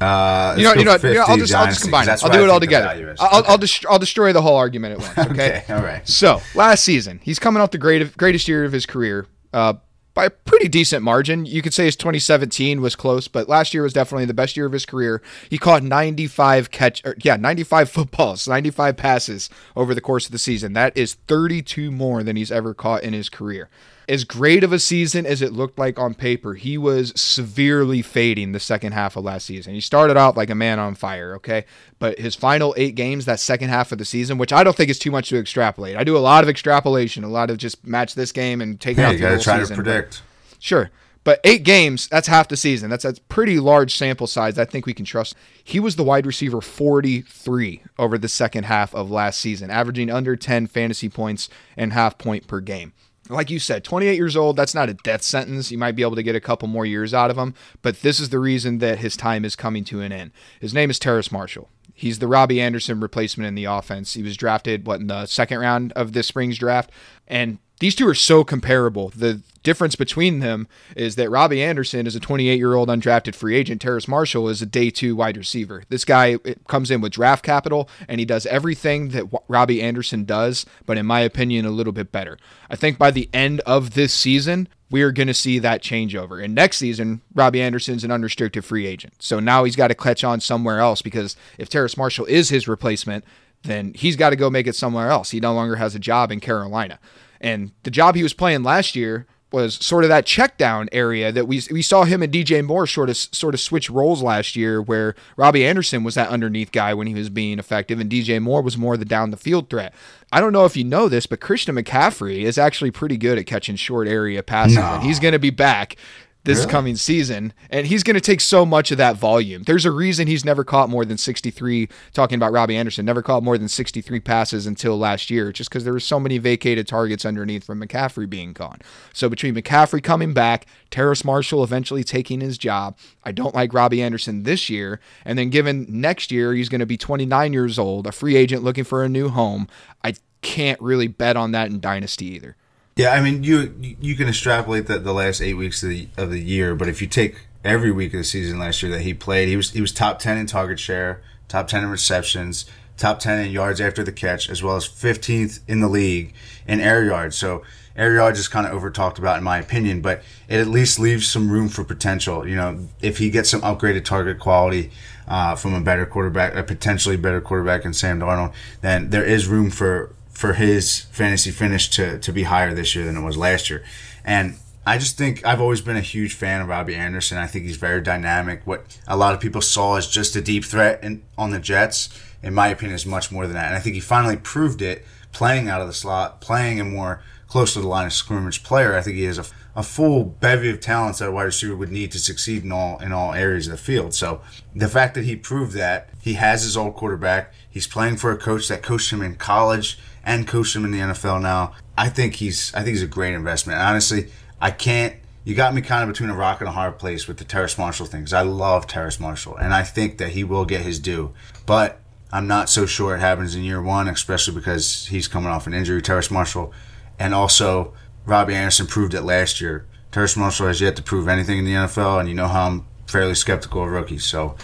Uh, You know, you know, what, you know, I'll 50 just I'll just combine it. I'll do it all together. I'll, I'll, dest- I'll destroy the whole argument at once. [laughs] Okay. Okay, all right. So last season, he's coming off the great, greatest year of his career uh, by a pretty decent margin. You could say his 2017 was close, but last year was definitely the best year of his career. He caught 95 catch, or, yeah, 95 [laughs] footballs, 95 passes over the course of the season. That is 32 more than he's ever caught in his career. As great of a season as it looked like on paper, he was severely fading the second half of last season. He started out like a man on fire, okay? But his final eight games, that second half of the season, which I don't think is too much to extrapolate. I do a lot of extrapolation, a lot of just match this game and take it Yeah, out the whole try season, to but- predict. Sure. But eight games, that's half the season. That's a pretty large sample size. I think we can trust. He was the wide receiver 43 over the second half of last season, averaging under 10 fantasy points and half point per game. Like you said, 28 years old, that's not a death sentence. You might be able to get a couple more years out of him, but this is the reason that his time is coming to an end. His name is Terrace Marshall. He's the Robbie Anderson replacement in the offense. He was drafted, what, in the second round of this spring's draft? And these two are so comparable. The difference between them is that Robbie Anderson is a 28 year old undrafted free agent. Terrace Marshall is a day two wide receiver. This guy comes in with draft capital and he does everything that Robbie Anderson does, but in my opinion, a little bit better. I think by the end of this season, we are going to see that changeover. And next season, Robbie Anderson's an unrestricted free agent. So now he's got to catch on somewhere else because if Terrace Marshall is his replacement, then he's got to go make it somewhere else. He no longer has a job in Carolina. And the job he was playing last year was sort of that check down area that we we saw him and DJ Moore sort of sort of switch roles last year where Robbie Anderson was that underneath guy when he was being effective and DJ Moore was more the down the field threat. I don't know if you know this, but Christian McCaffrey is actually pretty good at catching short area passes No. and he's going to be back this Really? coming season and he's going to take so much of that volume. There's a reason he's never caught more than 63 talking about Robbie Anderson, never caught more than 63 passes until last year just cuz there were so many vacated targets underneath from McCaffrey being gone. So between McCaffrey coming back, Terrace Marshall eventually taking his job, I don't like Robbie Anderson this year and then given next year he's going to be 29 years old, a free agent looking for a new home, I can't really bet on that in dynasty either. Yeah, I mean, you you can extrapolate that the last eight weeks of the of the year, but if you take every week of the season last year that he played, he was he was top ten in target share, top ten in receptions, top ten in yards after the catch, as well as fifteenth in the league in air yards. So air yards is kind of over talked about in my opinion, but it at least leaves some room for potential. You know, if he gets some upgraded target quality uh, from a better quarterback, a potentially better quarterback in Sam Darnold, then there is room for for his fantasy finish to, to be higher this year than it was last year. And I just think I've always been a huge fan of Robbie Anderson. I think he's very dynamic. What a lot of people saw as just a deep threat in, on the Jets, in my opinion, is much more than that. And I think he finally proved it playing out of the slot, playing a more close to the line of scrimmage player. I think he has a, a full bevy of talents that a wide receiver would need to succeed in all in all areas of the field. So the fact that he proved that he has his old quarterback, he's playing for a coach that coached him in college and coached him in the NFL now. I think he's I think he's a great investment. And honestly, I can't. You got me kind of between a rock and a hard place with the Terrace Marshall things. I love Terrace Marshall, and I think that he will get his due. But I'm not so sure it happens in year one, especially because he's coming off an injury, Terrace Marshall, and also Robbie Anderson proved it last year. Terrace Marshall has yet to prove anything in the NFL, and you know how I'm fairly skeptical of rookies. So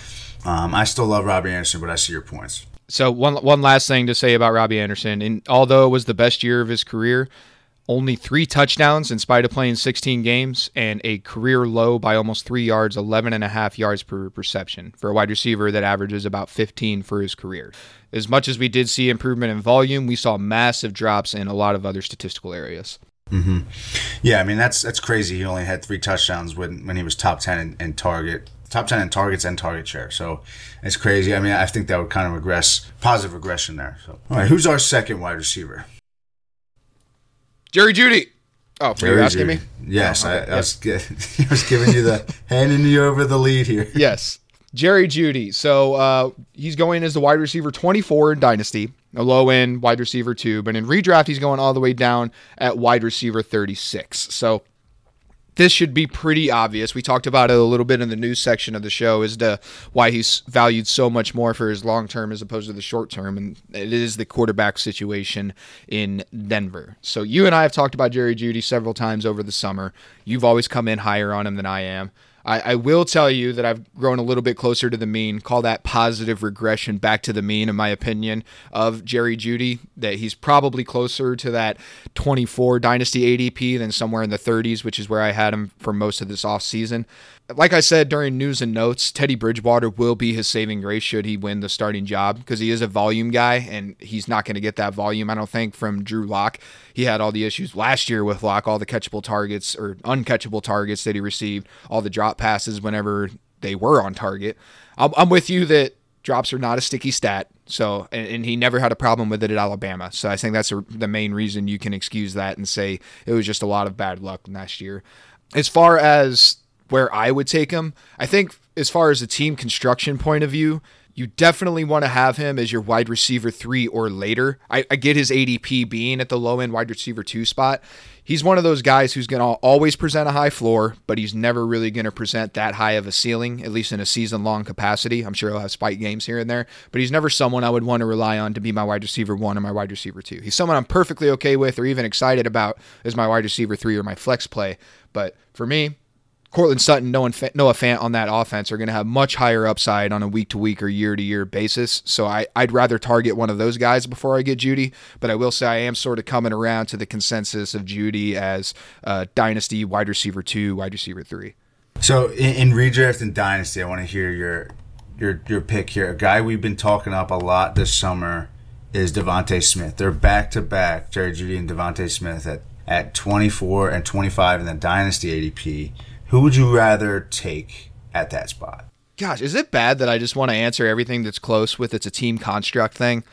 um, I still love Robbie Anderson, but I see your points. So one one last thing to say about Robbie Anderson, and although it was the best year of his career, only three touchdowns in spite of playing 16 games and a career low by almost three yards 11 and a half yards per reception for a wide receiver that averages about 15 for his career. As much as we did see improvement in volume we saw massive drops in a lot of other statistical areas. Mm-hmm. yeah i mean that's that's crazy. He only had three touchdowns when, when he was top 10 in, in target top 10 in targets and target share so it's crazy i mean i think that would kind of regress positive regression there so all right who's our second wide receiver Jerry Jeudy. Oh, for you asking Jeudy. me? Yes, oh, okay. I, I, was, [laughs] I was giving you the [laughs] handing you over the lead here. Yes, Jerry Jeudy. So uh, he's going as the wide receiver 24 in Dynasty, a low end wide receiver two, but in redraft he's going all the way down at wide receiver 36. So this should be pretty obvious. We talked about it a little bit in the news section of the show as to why he's valued so much more for his long term as opposed to the short term, and it is the quarterback situation in Denver. So you and I have talked about Jerry Jeudy several times over the summer. You've always come in higher on him than I am. I, I, will tell you that I've grown a little bit closer to the mean. Call that positive regression back to the mean, in my opinion, of Jerry Jeudy. That he's probably closer to that 24 dynasty ADP than somewhere in the 30s, which is where I had him for most of this offseason like I said during news and notes, Teddy Bridgewater will be his saving grace should he win the starting job because he is a volume guy and he's not going to get that volume, I don't think, from Drew Lock. He had all the issues last year with Lock, all the catchable targets or uncatchable targets that he received, all the drop passes whenever they were on target. I'm, I'm with you that drops are not a sticky stat. So, and, and, he never had a problem with it at Alabama. So I think that's a, the main reason you can excuse that and say it was just a lot of bad luck last year. As far as where I would take him. I think as far as a team construction point of view, you definitely want to have him as your wide receiver three or later. I, I, get his ADP being at the low end wide receiver two spot. He's one of those guys who's going to always present a high floor, but he's never really going to present that high of a ceiling, at least in a season long capacity. I'm sure he'll have spike games here and there, but he's never someone I would want to rely on to be my wide receiver one or my wide receiver two. He's someone I'm perfectly okay with or even excited about as my wide receiver three or my flex play. But for me, Courtland Sutton, Noah Fant on that offense are going to have much higher upside on a week to week or year to year basis. So I, I'd rather target one of those guys before I get Jeudy. But I will say I am sort of coming around to the consensus of Jeudy as uh, dynasty wide receiver two, wide receiver three. So in, in redraft and dynasty, I want to hear your your your pick here. A guy we've been talking up a lot this summer is DeVonta Smith. They're back to back, Jerry Jeudy and DeVonta Smith at at 24 and 25 in the dynasty ADP. Who would you rather take at that spot? Gosh, is it bad that I just want to answer everything that's close with it's a team construct thing?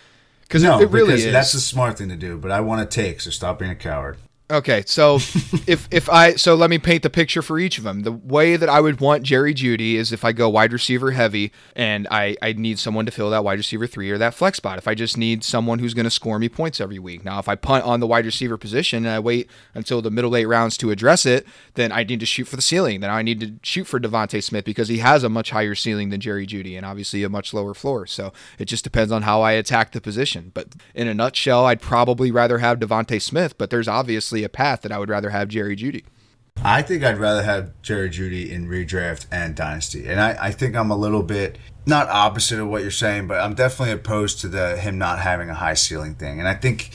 no, it, it really is. That's the smart thing to do, but I want to take, so stop being a coward. Okay, so [laughs] if if I so let me paint the picture for each of them. The way that I would want Jerry Jeudy is if I go wide receiver heavy and I I need someone to fill that wide receiver 3 or that flex spot. If I just need someone who's going to score me points every week. Now, if I punt on the wide receiver position and I wait until the middle eight rounds to address it, then I need to shoot for the ceiling. Then I need to shoot for DeVonta Smith because he has a much higher ceiling than Jerry Jeudy and obviously a much lower floor. So, it just depends on how I attack the position. But in a nutshell, I'd probably rather have DeVonta Smith, but there's obviously a path that I would rather have Jerry Jeudy. I think I'd rather have Jerry Jeudy in redraft and dynasty, and I, I think I'm a little bit not opposite of what you're saying, but I'm definitely opposed to the him not having a high ceiling thing, and I think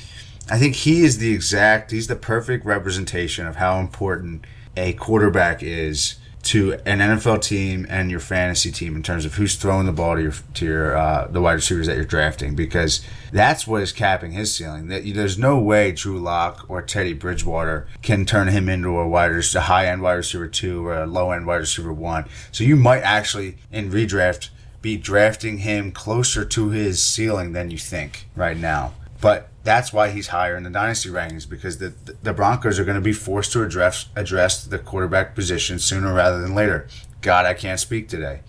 I think he is the exact he's the perfect representation of how important a quarterback is to an NFL team and your fantasy team in terms of who's throwing the ball to your to your uh, the wide receivers that you're drafting because that's what is capping his ceiling. That there's no way Drew Lock or Teddy Bridgewater can turn him into a wide a high end wide receiver two or a low end wide receiver one. So you might actually in redraft be drafting him closer to his ceiling than you think right now. But that's why he's higher in the dynasty rankings because the the Broncos are going to be forced to address address the quarterback position sooner rather than later. God, I can't speak today.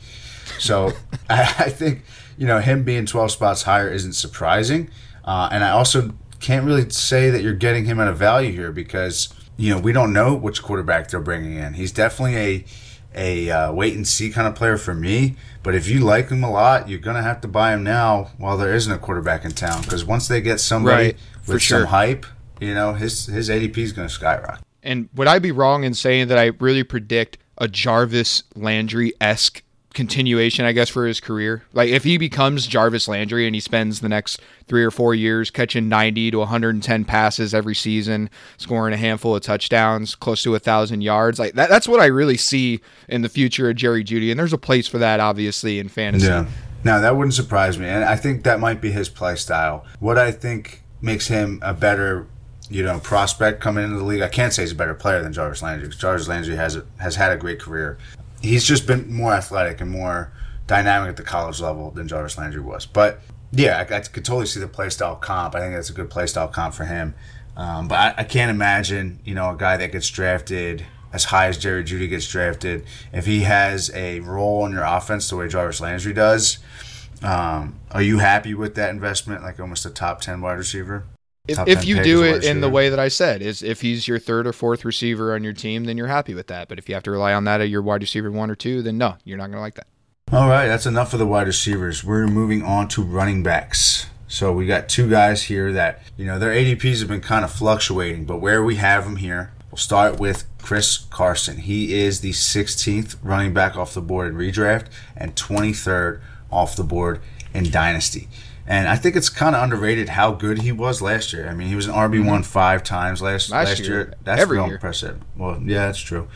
So [laughs] I, I, think you know him being 12 spots higher isn't surprising, uh, and I also can't really say that you're getting him at a value here because you know we don't know which quarterback they're bringing in. He's definitely a a uh, wait and see kind of player for me. But if you like him a lot, you're gonna have to buy him now while there isn't a quarterback in town. Because once they get somebody right, with sure. some hype, you know his his ADP is gonna skyrocket. And would I be wrong in saying that I really predict a Jarvis Landry esque continuation, I guess, for his career. Like if he becomes Jarvis Landry and he spends the next three or four years catching 90 to 110 passes every season, scoring a handful of touchdowns, close to a thousand yards, like that, that's what I really see in the future of Jerry Jeudy. And there's a place for that, obviously, in fantasy. Yeah. No, that wouldn't surprise me, and I think that might be his play style. What I think makes him a better you know, prospect coming into the league. I can't say he's a better player than Jarvis Landry Jarvis Landry has has had a great career he's just been more athletic and more dynamic at the college level than Jarvis Landry was. But yeah, I, I could totally see the playstyle comp. I think that's a good playstyle comp for him. Um, but I, I, can't imagine, you know, a guy that gets drafted as high as Jerry Jeudy gets drafted, if he has a role in your offense the way Jarvis Landry does. Um, are you happy with that investment, like almost a top ten wide receiver? If, if you do it in the way that I said, is if he's your third or fourth receiver on your team, then you're happy with that. But if you have to rely on that at your wide receiver one or two, then no, you're not going to like that. All right, that's enough for the wide receivers. We're moving on to running backs. So we got two guys here that you know their ADPs have been kind of fluctuating, but where we have them here, we'll start with Chris Carson. He is the 16th running back off the board in redraft and 23rd off the board in dynasty. And I think it's kind of underrated how good he was last year. I mean, he was an RB one mm-hmm. five times last last, last year. year. That's Every real year. impressive. Well, yeah, that's true.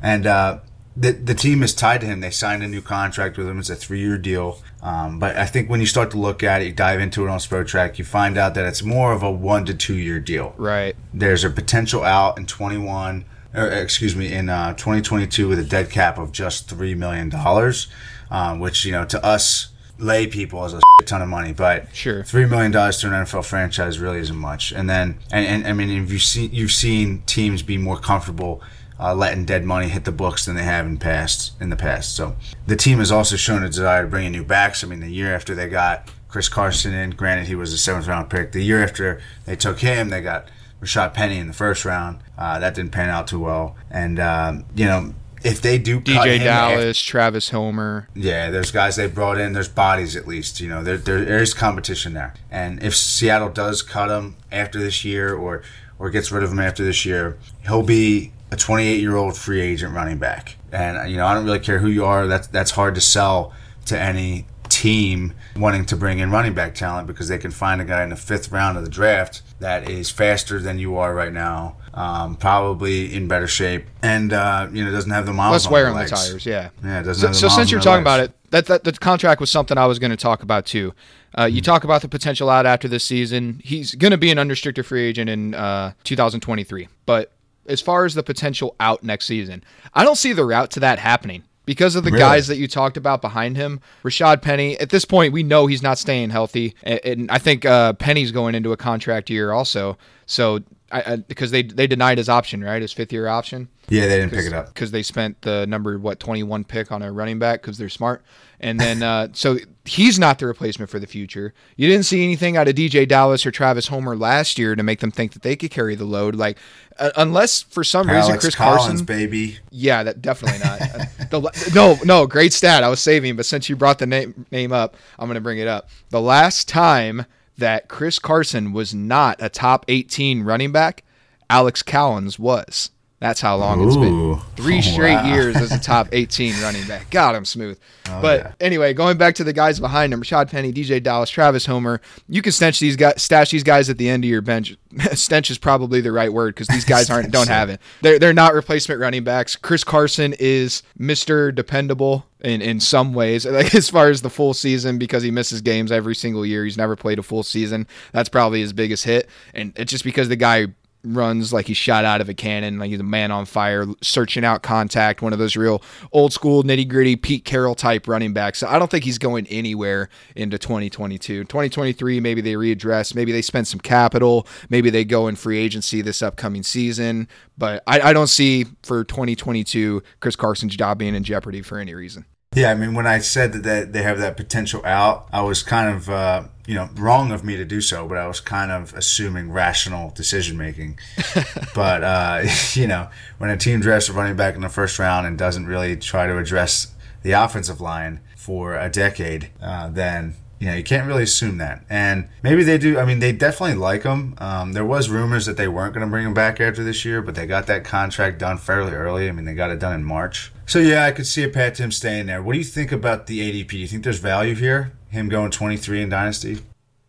And uh, the the team is tied to him. They signed a new contract with him. It's a three year deal. Um, but I think when you start to look at it, you dive into it on Spotrac, you find out that it's more of a one to two year deal. Right. There's a potential out in 21 or excuse me, in uh, 2022 with a dead cap of just three million dollars, um, which you know to us lay people is a ton of money, but sure, three million dollars to an NFL franchise really isn't much. And then, and, and I mean, if you see, you've seen teams be more comfortable uh, letting dead money hit the books than they have in past in the past. So the team has also shown a desire to bring in new backs. I mean, the year after they got Chris Carson in, granted he was a seventh round pick. The year after they took him, they got Rashad Penny in the first round. Uh, that didn't pan out too well. And um, you know, if they do DeeJay Dallas, after, Travis Homer. Yeah, there's guys they brought in. There's bodies at least. You know, there, there, there is competition there. And if Seattle does cut him after this year, or or gets rid of him after this year, he'll be a 28 year old free agent running back. And you know, I don't really care who you are. That's that's hard to sell to any team wanting to bring in running back talent because they can find a guy in the fifth round of the draft that is faster than you are right now um, probably in better shape, and uh, you know doesn't have the miles. Less wear on the, the tires, yeah. Yeah, doesn't. So, so since you're talking legs. about it, that, that the contract was something I was going to talk about too. Uh, you mm-hmm. talk about the potential out after this season. He's going to be an unrestricted free agent in uh, 2023, but as far as the potential out next season, I don't see the route to that happening because of the really? guys that you talked about behind him. Rashad Penny, at this point, we know he's not staying healthy, and, I think uh, Penny's going into a contract year also. So I, I, because they they denied his option, right? His fifth year option. Yeah, they didn't pick it up because they spent the number what twenty one pick on a running back because they're smart. And then uh, [laughs] so he's not the replacement for the future. You didn't see anything out of DJ Dallas or Travis Homer last year to make them think that they could carry the load. Like uh, unless for some Alex reason Chris Collins, Carson, baby. Yeah, that definitely not. [laughs] the, no, no, great stat. I was saving, but since you brought the name name up, I'm going to bring it up. The last time that Chris Carson was not a top 18 running back, Alex Collins was. That's how long it's been. Ooh. Three [laughs] straight wow. years as a top [laughs] 18 running back. God, I'm smooth. Oh, but yeah. anyway, going back to the guys behind him, Rashad Penny, DJ Dallas, Travis Homer, you can stench these guys, stash these guys at the end of your bench. [laughs] stench is probably the right word because these guys aren't don't have it. They're they're not replacement running backs. Chris Carson is Mr. Dependable in in some ways, like as far as the full season because he misses games every single year. He's never played a full season. That's probably his biggest hit, and it's just because the guy runs like he's shot out of a cannon, like he's a man on fire, searching out contact, one of those real old school nitty gritty Pete Carroll type running backs. So I don't think he's going anywhere into 2022. 2023, maybe they readdress, maybe they spend some capital, maybe they go in free agency this upcoming season. But I, I don't see for 2022 Chris Carson's job being in jeopardy for any reason. Yeah, I mean, when I said that they, have that potential out, I was kind of, uh, you know, wrong of me to do so, but I was kind of assuming rational decision making. [laughs] but, uh, [laughs] you know, when a team drafts a running back in the first round and doesn't really try to address the offensive line for a decade, uh, then you know, you can't really assume that. And maybe they do. I mean, they definitely like him. Um, there was rumors that they weren't going to bring him back after this year, but they got that contract done fairly early. I mean, they got it done in March. So yeah, I could see a path to him staying there. What do you think about the ADP? Do you think there's value here? Him going 23 in Dynasty?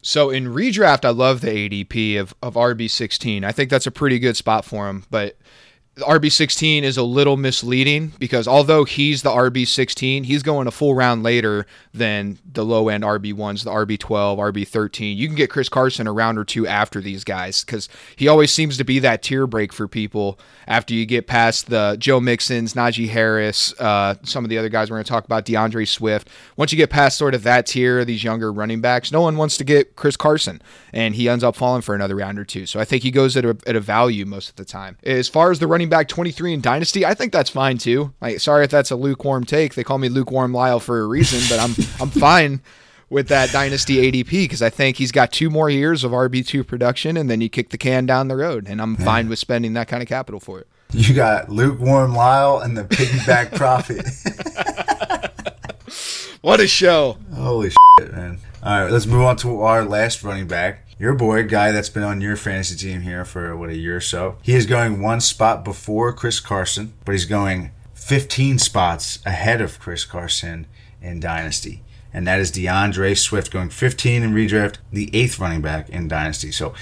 So in redraft, I love the ADP of, of RB16. I think that's a pretty good spot for him, but RB16 is a little misleading because although he's the RB16, he's going a full round later than the low end RB1s, the RB12, RB13. You can get Chris Carson a round or two after these guys because he always seems to be that tier break for people after you get past the Joe Mixons, Najee Harris, uh, some of the other guys we're going to talk about, D'Andre Swift. Once you get past sort of that tier, these younger running backs, no one wants to get Chris Carson, and he ends up falling for another round or two. So I think he goes at a, at a value most of the time. As far as the running back 23 in Dynasty, I think that's fine too. Like, sorry if that's a lukewarm take. They call me lukewarm Lyle for a reason, but I'm [laughs] I'm fine with that Dynasty ADP because I think he's got two more years of RB2 production, and then you kick the can down the road, and I'm fine with spending that kind of capital for it. You got lukewarm Lyle and the piggyback [laughs] profit. What a show! Holy shit, man. All right, let's move on to our last running back. Your boy, guy that's been on your fantasy team here for, what, a year or so. He is going one spot before Chris Carson, but he's going 15 spots ahead of Chris Carson in Dynasty. And that is D'Andre Swift going 15 in redraft, the eighth running back in Dynasty. So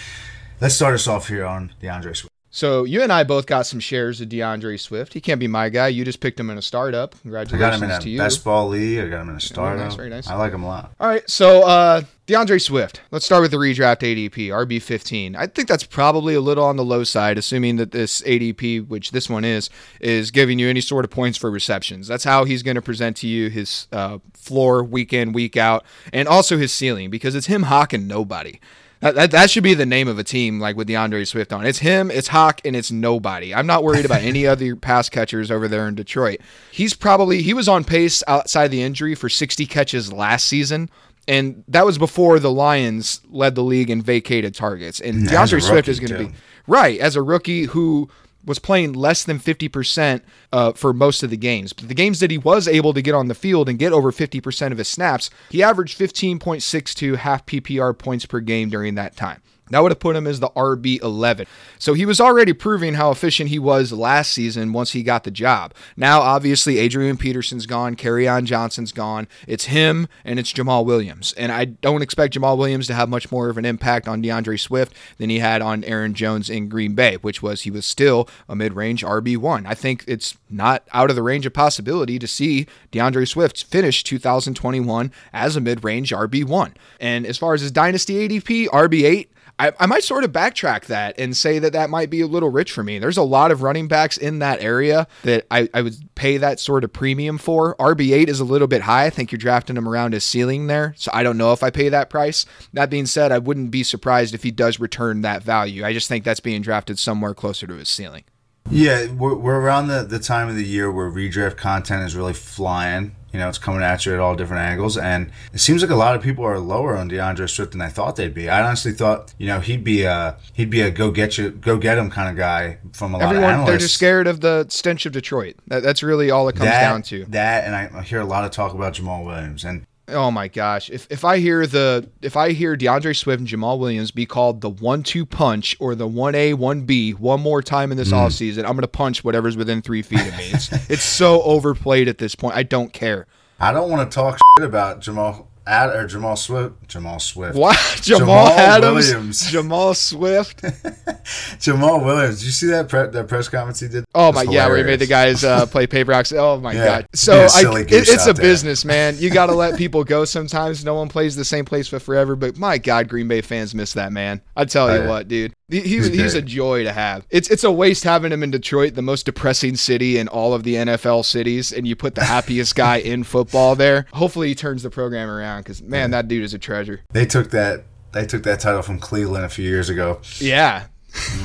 let's start us off here on D'Andre Swift. So you and I both got some shares of D'Andre Swift. He can't be my guy. You just picked him in a startup. Congratulations I got him in to a you. best ball league. I got him in a startup. nice, very nice. I like him a lot. All right, so uh, D'Andre Swift. Let's start with the redraft ADP, RB15. I think that's probably a little on the low side, assuming that this ADP, which this one is, is giving you any sort of points for receptions. That's how he's going to present to you his uh, floor week in, week out, and also his ceiling because it's him hawking nobody. That, that, that should be the name of a team like with D'Andre Swift on. It's him, it's Hawk, and it's nobody. I'm not worried about any [laughs] other pass catchers over there in Detroit. He's probably he was on pace outside the injury for 60 catches last season. And that was before the Lions led the league in vacated targets. And D'Andre Swift is going to be right as a rookie who was playing less than 50% uh, for most of the games. But the games that he was able to get on the field and get over 50% of his snaps, he averaged 15.62 half PPR points per game during that time. That would have put him as the RB11. So he was already proving how efficient he was last season once he got the job. Now, obviously, Adrian Peterson's gone, on Johnson's gone. It's him and it's Jamaal Williams. And I don't expect Jamaal Williams to have much more of an impact on D'Andre Swift than he had on Aaron Jones in Green Bay, which was he was still a mid range RB1. I think it's not out of the range of possibility to see D'Andre Swift finish 2021 as a mid range RB1. And as far as his dynasty ADP, RB8, I, I might sort of backtrack that and say that that might be a little rich for me. There's a lot of running backs in that area that I, I would pay that sort of premium for. RB8 is a little bit high. I think you're drafting him around his ceiling there. So I don't know if I pay that price. That being said, I wouldn't be surprised if he does return that value. I just think that's being drafted somewhere closer to his ceiling. Yeah, we're, we're around the, the time of the year where redraft content is really flying. You know, it's coming at you at all different angles, and it seems like a lot of people are lower on D'Andre Swift than I thought they'd be. I honestly thought, you know, he'd be a he'd be a go get you, go get him kind of guy from a lot of Everyone, analysts. they're just scared of the stench of Detroit. That, that's really all it comes that, down to. That, and I hear a lot of talk about Jamaal Williams, and Oh my gosh! If if I hear the if I hear D'Andre Swift and Jamaal Williams be called the one-two punch or the one A one B one more time in this Mm. offseason, I'm gonna punch whatever's within three feet of me. It's it's so overplayed at this point. I don't care. I don't want to talk shit about Jamal Ad, or Jamal Swift. Jamal Swift. What? [laughs] Jamal, Adams, [laughs] Jamal Swift. [laughs] Jamaal Williams. Did you see that pre- that press conference he did? Oh my yeah, where he made the guys uh, play paper rocks. Oh my Yeah. god. So I, it, it's a there. business, man. You got to let people go sometimes. No one plays the same place for forever. But my god, Green Bay fans miss that man. I tell you Oh, yeah. what, dude. He, he, He's he's, a joy to have. It's it's a waste having him in Detroit, the most depressing city in all of the NFL cities, and you put the happiest guy [laughs] in football there. Hopefully, he turns the program around because man, that dude is a treasure. They took that. They took that title from Cleveland a few years ago. Yeah.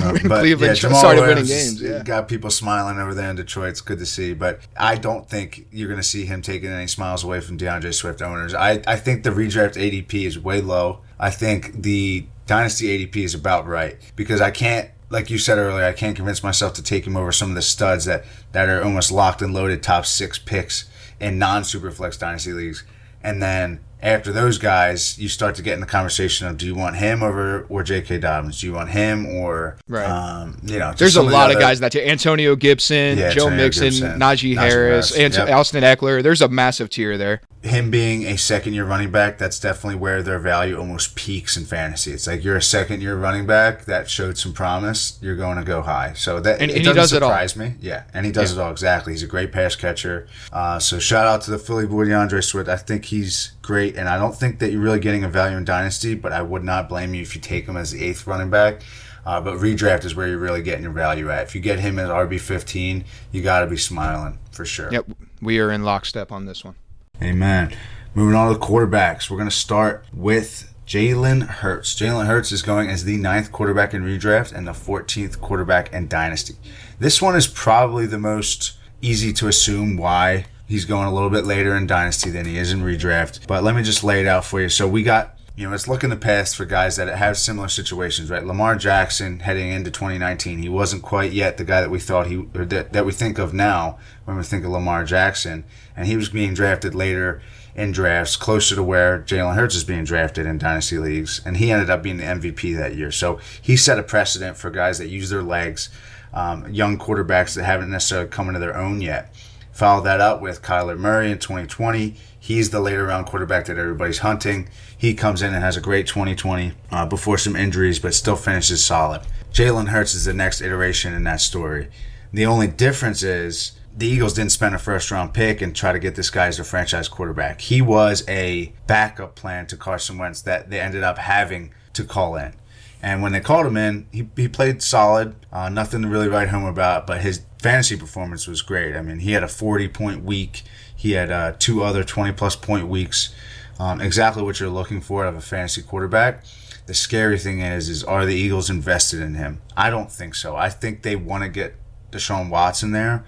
When [laughs] but Cleveland yeah, Jamal started winning games, yeah. got people smiling over there in Detroit. It's good to see, but I don't think you're going to see him taking any smiles away from D'Andre Swift owners. I, I think the redraft ADP is way low. I think the dynasty ADP is about right because I can't, like you said earlier, I can't convince myself to take him over some of the studs that that are almost locked and loaded top six picks in non superflex dynasty leagues, and then. After those guys, you start to get in the conversation of do you want him over or J.K. Dobbins? Do you want him or Right. um, you know, There's a lot of guys that tier. Antonio Gibson, Yeah, Joe Antonio Mixon, Gibson, Najee, Najee Harris, Harris, Ant- yep. Austin Ekeler. There's a massive tier there. him being a second year running back, that's definitely where their value almost peaks in fantasy. It's like you're a second year running back that showed some promise, you're going to go high. So that And- it and doesn't does it all. surprise me. Yeah, and he does it all exactly. He's a great pass catcher. Uh, so shout out to the Philly boy D'Andre Swift. I think he's great, and I don't think that you're really getting a value in dynasty, but I would not blame you if you take him as the eighth running back. Uh, but redraft is where you're really getting your value at. If you get him as RB 15, you got to be smiling for sure. Yep, we are in lockstep on this one. Amen. Moving on to the quarterbacks, we're going to start with Jalen Hurts. Jalen Hurts is going as the ninth quarterback in redraft and the 14th quarterback in dynasty. This one is probably the most easy to assume why he's going a little bit later in dynasty than he is in redraft. But let me just lay it out for you. So we got, you know, let's look in the past for guys that have similar situations, right? Lamar Jackson heading into 2019, he wasn't quite yet the guy that we thought he, or that, that we think of now when we think of Lamar Jackson. And he was being drafted later in drafts, closer to where Jalen Hurts is being drafted in dynasty leagues, and he ended up being the MVP that year. So he set a precedent for guys that use their legs, um, young quarterbacks that haven't necessarily come into their own yet. Follow that up with Kyler Murray in 2020. He's the later round quarterback that everybody's hunting. He comes in and has a great 2020 uh, before some injuries, but still finishes solid. Jalen Hurts is the next iteration in that story. The only difference is the Eagles didn't spend a first round pick and try to get this guy as a franchise quarterback. He was a backup plan to Carson Wentz that they ended up having to call in. And when they called him in, he, he played solid. Uh, nothing to really write home about, but his fantasy performance was great. I mean, he had a 40 point week. He had uh, two other 20 plus point weeks. Um, exactly what you're looking for out of a fantasy quarterback. The scary thing is, is are the Eagles invested in him? I don't think so. I think they want to get Deshaun Watson there.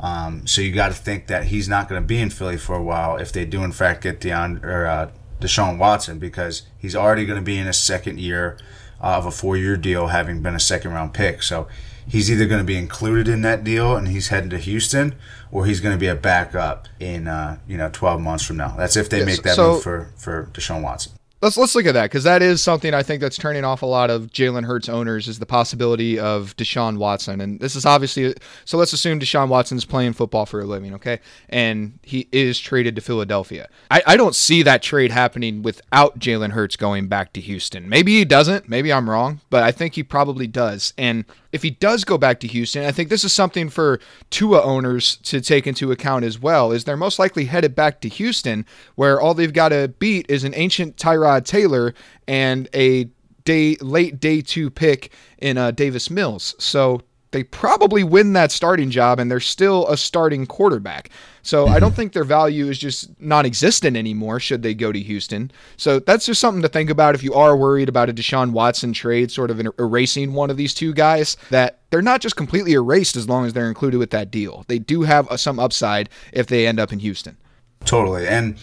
Um, so you got to think that he's not going to be in Philly for a while if they do in fact get Deion or uh, Deshaun Watson because he's already going to be in his second year uh, of a four-year deal, having been a second-round pick. So he's either going to be included in that deal and he's heading to Houston, or he's going to be a backup in uh, you know 12 months from now. That's if they Yes, make that so- move for for Deshaun Watson. Let's let's look at that because that is something I think that's turning off a lot of Jalen Hurts owners is the possibility of Deshaun Watson, and this is obviously so. Let's assume Deshaun Watson's playing football for a living, okay, and he is traded to Philadelphia. I, I don't see that trade happening without Jalen Hurts going back to Houston. Maybe he doesn't. Maybe I'm wrong, but I think he probably does. And if he does go back to Houston, I think this is something for Tua owners to take into account as well. Is they're most likely headed back to Houston, where all they've got to beat is an ancient Tyrod Taylor and a day late day two pick in uh, Davis Mills. So they probably win that starting job, and they're still a starting quarterback. So I don't think their value is just non-existent anymore. Should they go to Houston? So that's just something to think about if you are worried about a Deshaun Watson trade, sort of er- erasing one of these two guys. That they're not just completely erased as long as they're included with that deal. They do have uh, some upside if they end up in Houston. Totally. And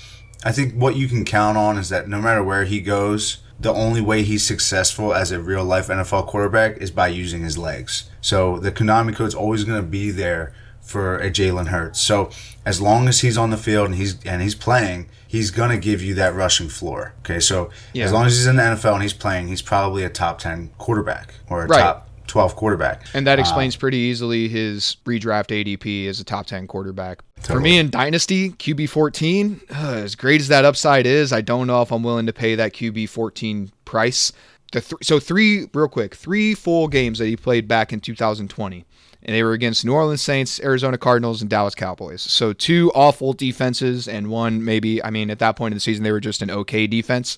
I think what you can count on is that no matter where he goes, the only way he's successful as a real life NFL quarterback is by using his legs. So the Konami code's always going to be there for a Jalen Hurts. So as long as he's on the field and he's and he's playing, he's gonna give you that rushing floor. Okay, so Yeah. as long as he's in the NFL and he's playing, he's probably a top ten quarterback or a Right. top twelve quarterback. And that explains pretty easily his redraft ADP as a top 10 quarterback. For me in Dynasty, QB 14, uh, as great as that upside is, I don't know if I'm willing to pay that QB 14 price. The th- so, three, real quick, three full games that he played back in 2020. And they were against New Orleans Saints, Arizona Cardinals, and Dallas Cowboys. So, two awful defenses, and one maybe, I mean, at that point in the season, they were just an okay defense.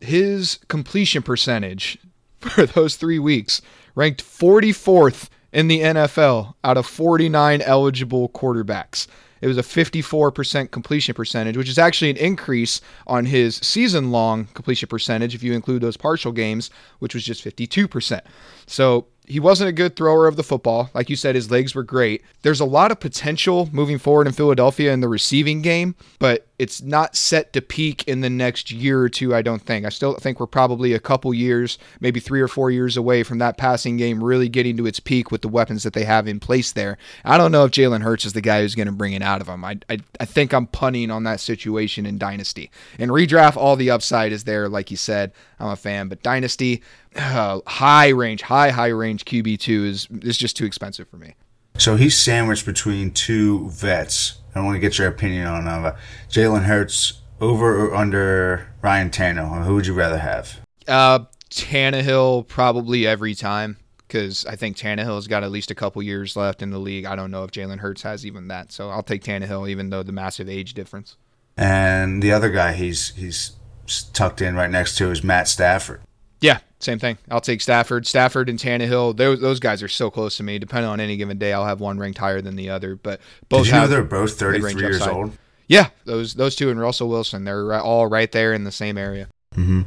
His completion percentage [laughs] for those three weeks ranked 44th in the NFL out of 49 eligible quarterbacks. It was a 54% completion percentage, which is actually an increase on his season long completion percentage if you include those partial games, which was just 52%. So he wasn't a good thrower of the football. Like you said, his legs were great. There's a lot of potential moving forward in Philadelphia in the receiving game, but it's not set to peak in the next year or two, I don't think. I still think we're probably a couple years, maybe three or four years away from that passing game really getting to its peak with the weapons that they have in place there. I don't know if Jalen Hurts is the guy who's going to bring it out of him. I, I, I think I'm punting on that situation in Dynasty. In redraft, all the upside is there, like you said. I'm a fan, but Dynasty, uh, high range, high, high range QB2 is, is just too expensive for me. So he's sandwiched between two vets. I want to get your opinion on uh, Jalen Hurts over or under Ryan Tannehill. Who would you rather have? Uh, Tannehill probably every time because I think Tannehill's got at least a couple years left in the league. I don't know if Jalen Hurts has even that, so I'll take Tannehill even though the massive age difference. And the other guy he's he's tucked in right next to is Matt Stafford. Yeah, same thing. I'll take Stafford. Stafford and Tannehill. Those those guys are so close to me. Depending on any given day, I'll have one ranked higher than the other. But both Did you know they're both mid-range 33 years upside. old? Yeah, those those two and Russell Wilson. They're all right there in the same area. hmm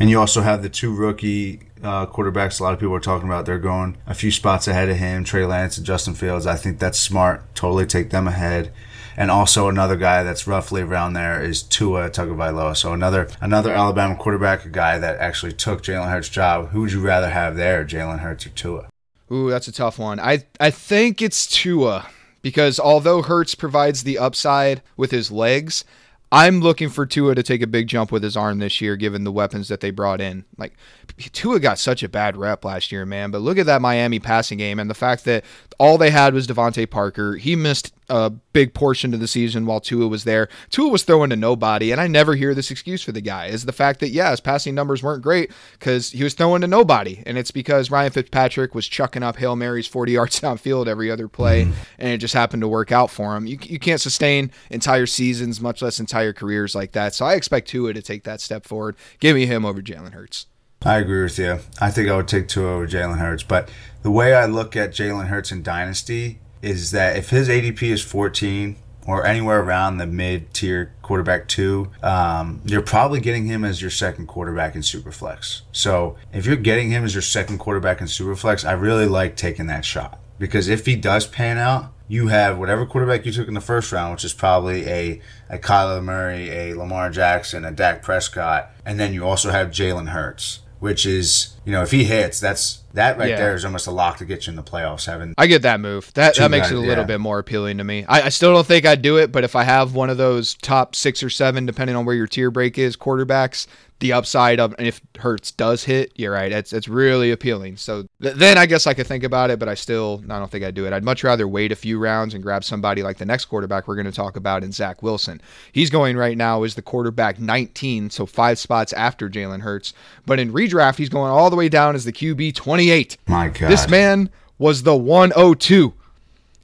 And you also have the two rookie uh, quarterbacks. A lot of people are talking about they're going a few spots ahead of him, Trey Lance and Justin Fields. I think that's smart. Totally take them ahead. And also another guy that's roughly around there is Tua Tagovailoa. So another another Alabama quarterback, a guy that actually took Jalen Hurts' job. Who would you rather have there, Jalen Hurts or Tua? Ooh, that's a tough one. I I think it's Tua because although Hurts provides the upside with his legs, I'm looking for Tua to take a big jump with his arm this year, given the weapons that they brought in. Like Tua got such a bad rep last year, man. But look at that Miami passing game and the fact that all they had was DeVante Parker. He missed a big portion of the season while Tua was there. Tua was throwing to nobody, and I never hear this excuse for the guy. Is the fact that yeah, his passing numbers weren't great because he was throwing to nobody, and it's because Ryan Fitzpatrick was chucking up hail marys 40 [laughs] yards downfield every other play, mm-hmm. and it just happened to work out for him. You you can't sustain entire seasons, much less entire careers like that. So I expect Tua to take that step forward. Give me him over Jalen Hurts. I agree with you. I think I would take Tua over Jalen Hurts. But the way I look at Jalen Hurts in Dynasty is that if his ADP is 14 or anywhere around the mid tier quarterback two, um, you're probably getting him as your second quarterback in Superflex. So if you're getting him as your second quarterback in Superflex, I really like taking that shot because if he does pan out, you have whatever quarterback you took in the first round, which is probably a, a Kyler Murray, a Lamar Jackson, a Dak Prescott, and then you also have Jalen Hurts, which is, you know, if he hits, that's that right Yeah. there is almost a lock to get you in the playoffs. Having I get that move. That that makes guys, it a little yeah. bit more appealing to me. I, I still don't think I'd do it, but if I have one of those top six or seven, depending on where your tier break is, quarterbacks, the upside of if Hurts does hit, you're right. It's it's really appealing. So th- then I guess I could think about it, but I still I don't think I'd do it. I'd much rather wait a few rounds and grab somebody like the next quarterback we're going to talk about in Zach Wilson. He's going right now as the quarterback 19, so five spots after Jalen Hurts. But in redraft, he's going all the way down as the QB 28. my God, This man was the 102.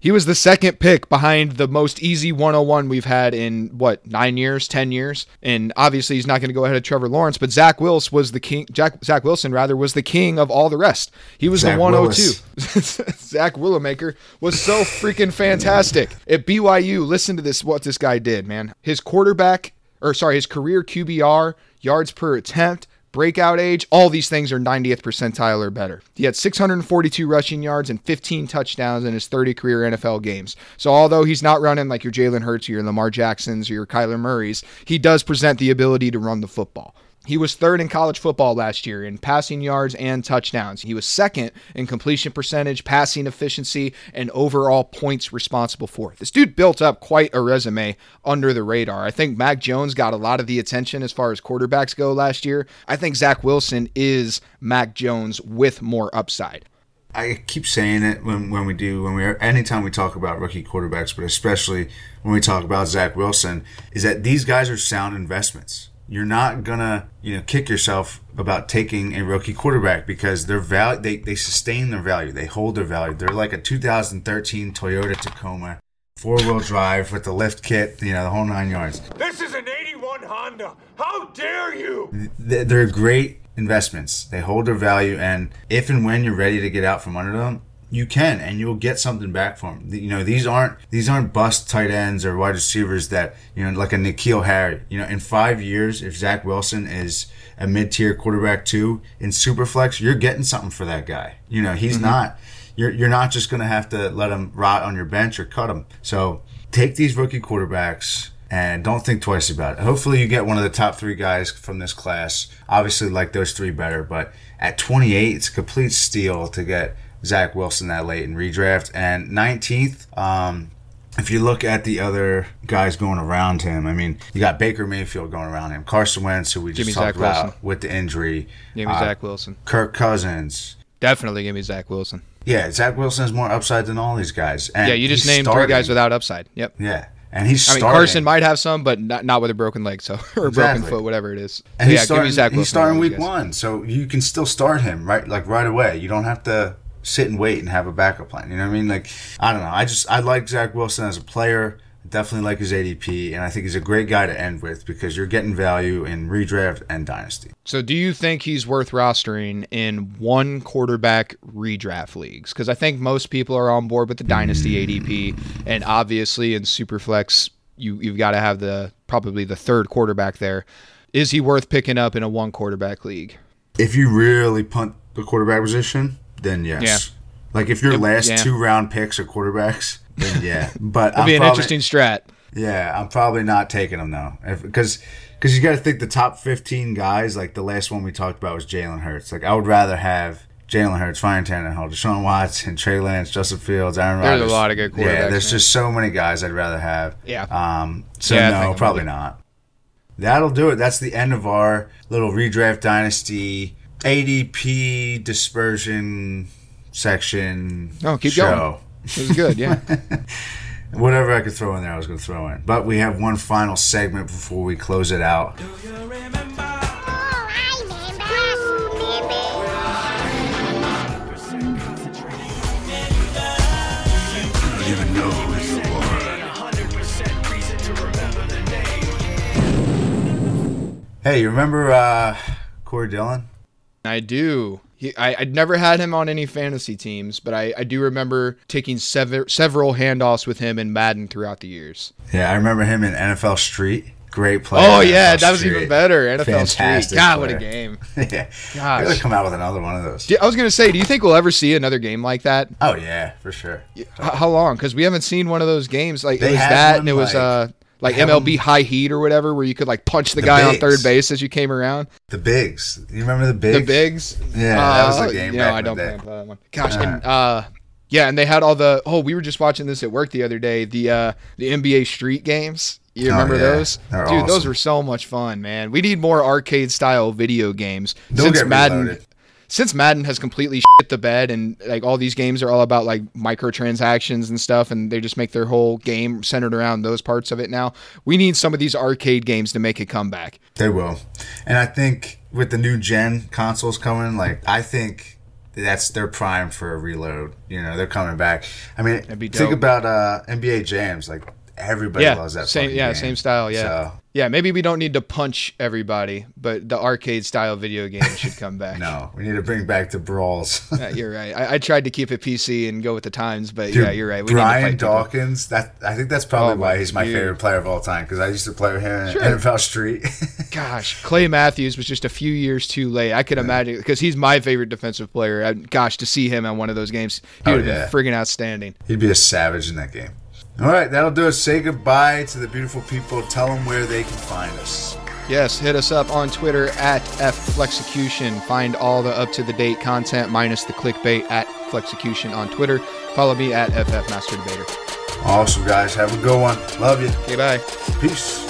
He was the second pick behind the most easy 101 we've had in what nine years, ten years, and obviously he's not going to go ahead of Trevor Lawrence. But Zach Wilson was the king. Jack, Zach Wilson rather was the king of all the rest. He was Zach the 102. [laughs] Zach Willowmaker was so freaking fantastic at BYU. Listen to this, what this guy did, man. His quarterback, or sorry, his career QBR, yards per attempt, breakout age, all these things are 90th percentile or better. He had 642 rushing yards and 15 touchdowns in his 30 career NFL games. So although he's not running like your Jalen Hurts or your Lamar Jacksons or your Kyler Murrays, he does present the ability to run the football. He was third in college football last year in passing yards and touchdowns. He was second in completion percentage, passing efficiency, and overall points responsible for. This dude built up quite a resume under the radar. I think Mac Jones got a lot of the attention as far as quarterbacks go last year. I think Zach Wilson is Mac Jones with more upside. I keep saying it when, when we do when we anytime we talk about rookie quarterbacks, but especially when we talk about Zach Wilson, is that these guys are sound investments. You're not gonna you know kick yourself about taking a rookie quarterback because their value they, they sustain their value, they hold their value. They're like a 2013 Toyota Tacoma, four wheel drive with the lift kit, you know the whole nine yards. This is an 81 Honda. How dare you? They're great investments. They hold their value, and if and when you're ready to get out from under them, you can, and you'll get something back from them. You know, these aren't these aren't bust tight ends or wide receivers that you know, like a N'Keal Harry. You know, in five years, if Zach Wilson is a mid-tier quarterback too in Superflex, you're getting something for that guy. You know, he's mm-hmm. not. You're you're not just going to have to let him rot on your bench or cut him. So take these rookie quarterbacks and don't think twice about it. Hopefully, you get one of the top three guys from this class. Obviously, like those three better, but at 28, it's a complete steal to get Zach Wilson that late in redraft. And 19th, um, if you look at the other guys going around him, I mean, you got Baker Mayfield going around him, Carson Wentz, who we just talked Zach about Wilson. with the injury. Give me uh, Zach Wilson. Kirk Cousins. Definitely give me Zach Wilson. Yeah, Zach Wilson has more upside than all these guys. And yeah, you just named starting. three guys without upside. Yep. Yeah and he's. I mean, Carson might have some, but not, not with a broken leg, so [laughs] or a broken foot, whatever it is. And he's yeah, starting, Zach he's starting week one, so you can still start him right, like right away. You don't have to sit and wait and have a backup plan. You know what I mean? Like I don't know. I just I like Zach Wilson as a player definitely like his ADP, and I think he's a great guy to end with because you're getting value in redraft and dynasty. So, do you think he's worth rostering in one quarterback redraft leagues? Because I think most people are on board with the dynasty ADP, and obviously in Superflex, you you've got to have the probably the third quarterback there. Is he worth picking up in a one quarterback league? If you really punt the quarterback position, then yes. Yeah. Like if your last yeah. two round picks are quarterbacks then [laughs] yeah. But it'd I'm be an probably, interesting strat. Yeah, I'm probably not taking them though, because because you got to think the top 15 guys. Like the last one we talked about was Jalen Hurts. Like I would rather have. Jalen Hurts, Ryan Tannehill, Deshaun Watson, Trey Lance, Justin Fields, Aaron Rodgers. There's a lot of good quarterbacks. Yeah, there's just so many guys I'd rather have. Yeah. Um. So yeah, no, probably not. That'll do it. That's the end of our little redraft dynasty ADP dispersion section. Oh, keep show. going. It was good, yeah. [laughs] Whatever I could throw in there, I was going to throw in. But we have one final segment before we close it out. Hey, you remember uh, Corey Dillon? I do. He, I, would never had him on any fantasy teams, but I, I do remember taking sever, several handoffs with him in Madden throughout the years. Yeah, I remember him in NFL Street. Great player. Oh yeah, NFL that was Street. even better. NFL Fantastic Street. God, player. what a game. [laughs] yeah. Gosh. Gotta come out with another one of those. I was gonna say, do you think we'll ever see another game like that? Oh yeah, for sure. How long? Because we haven't seen one of those games. Like they it was that, and it was uh like MLB High Heat or whatever, where you could like punch the, the guy bigs. on third base as you came around. The bigs, you remember the bigs? The bigs. Yeah, uh, that was the game. Know, I don't play that one. Gosh, uh, and uh, yeah, and they had all the. Oh, we were just watching this at work the other day. The uh, the NBA Street games. You oh, remember oh, yeah. those? They're Dude, awesome. those were so much fun, man. We need more arcade style video games. They'll Since Madden, since Madden has completely [laughs] shit the bed and like all these games are all about like microtransactions and stuff and they just make their whole game centered around those parts of it now. We need some of these arcade games to make a comeback. They will. And I think with the new gen consoles coming, like I think that's their prime for a reload. You know, they're coming back. I mean, think about uh, NBA Jams. Like everybody yeah, loves that. Same, yeah, game. same style. Yeah, so. Yeah. Maybe we don't need to punch everybody, but the arcade style video game should come [laughs] back. no, we need to bring back the brawls. [laughs] yeah, you're right. I, I, tried to keep it PC and go with the times, but Dude, yeah, you're right. We Brian Dawkins. People. That I think that's probably oh, why he's my dude. favorite player of all time because I used to play with him sure. in NFL Street. [laughs] gosh, Clay Matthews was just a few years too late. I could yeah. imagine because he's my favorite defensive player. gosh, to see him on one of those games, he oh, would have yeah. been friggin' outstanding. He'd be a savage in that game. All right, that'll do it. Say goodbye to the beautiful people. Tell them where they can find us. Yes, hit us up on Twitter at FFlexecution. Find all the up to the date content minus the clickbait at Flexecution on Twitter. Follow me at FF Master Debater. Awesome, guys. Have a good one. Love you. Okay, bye. Peace.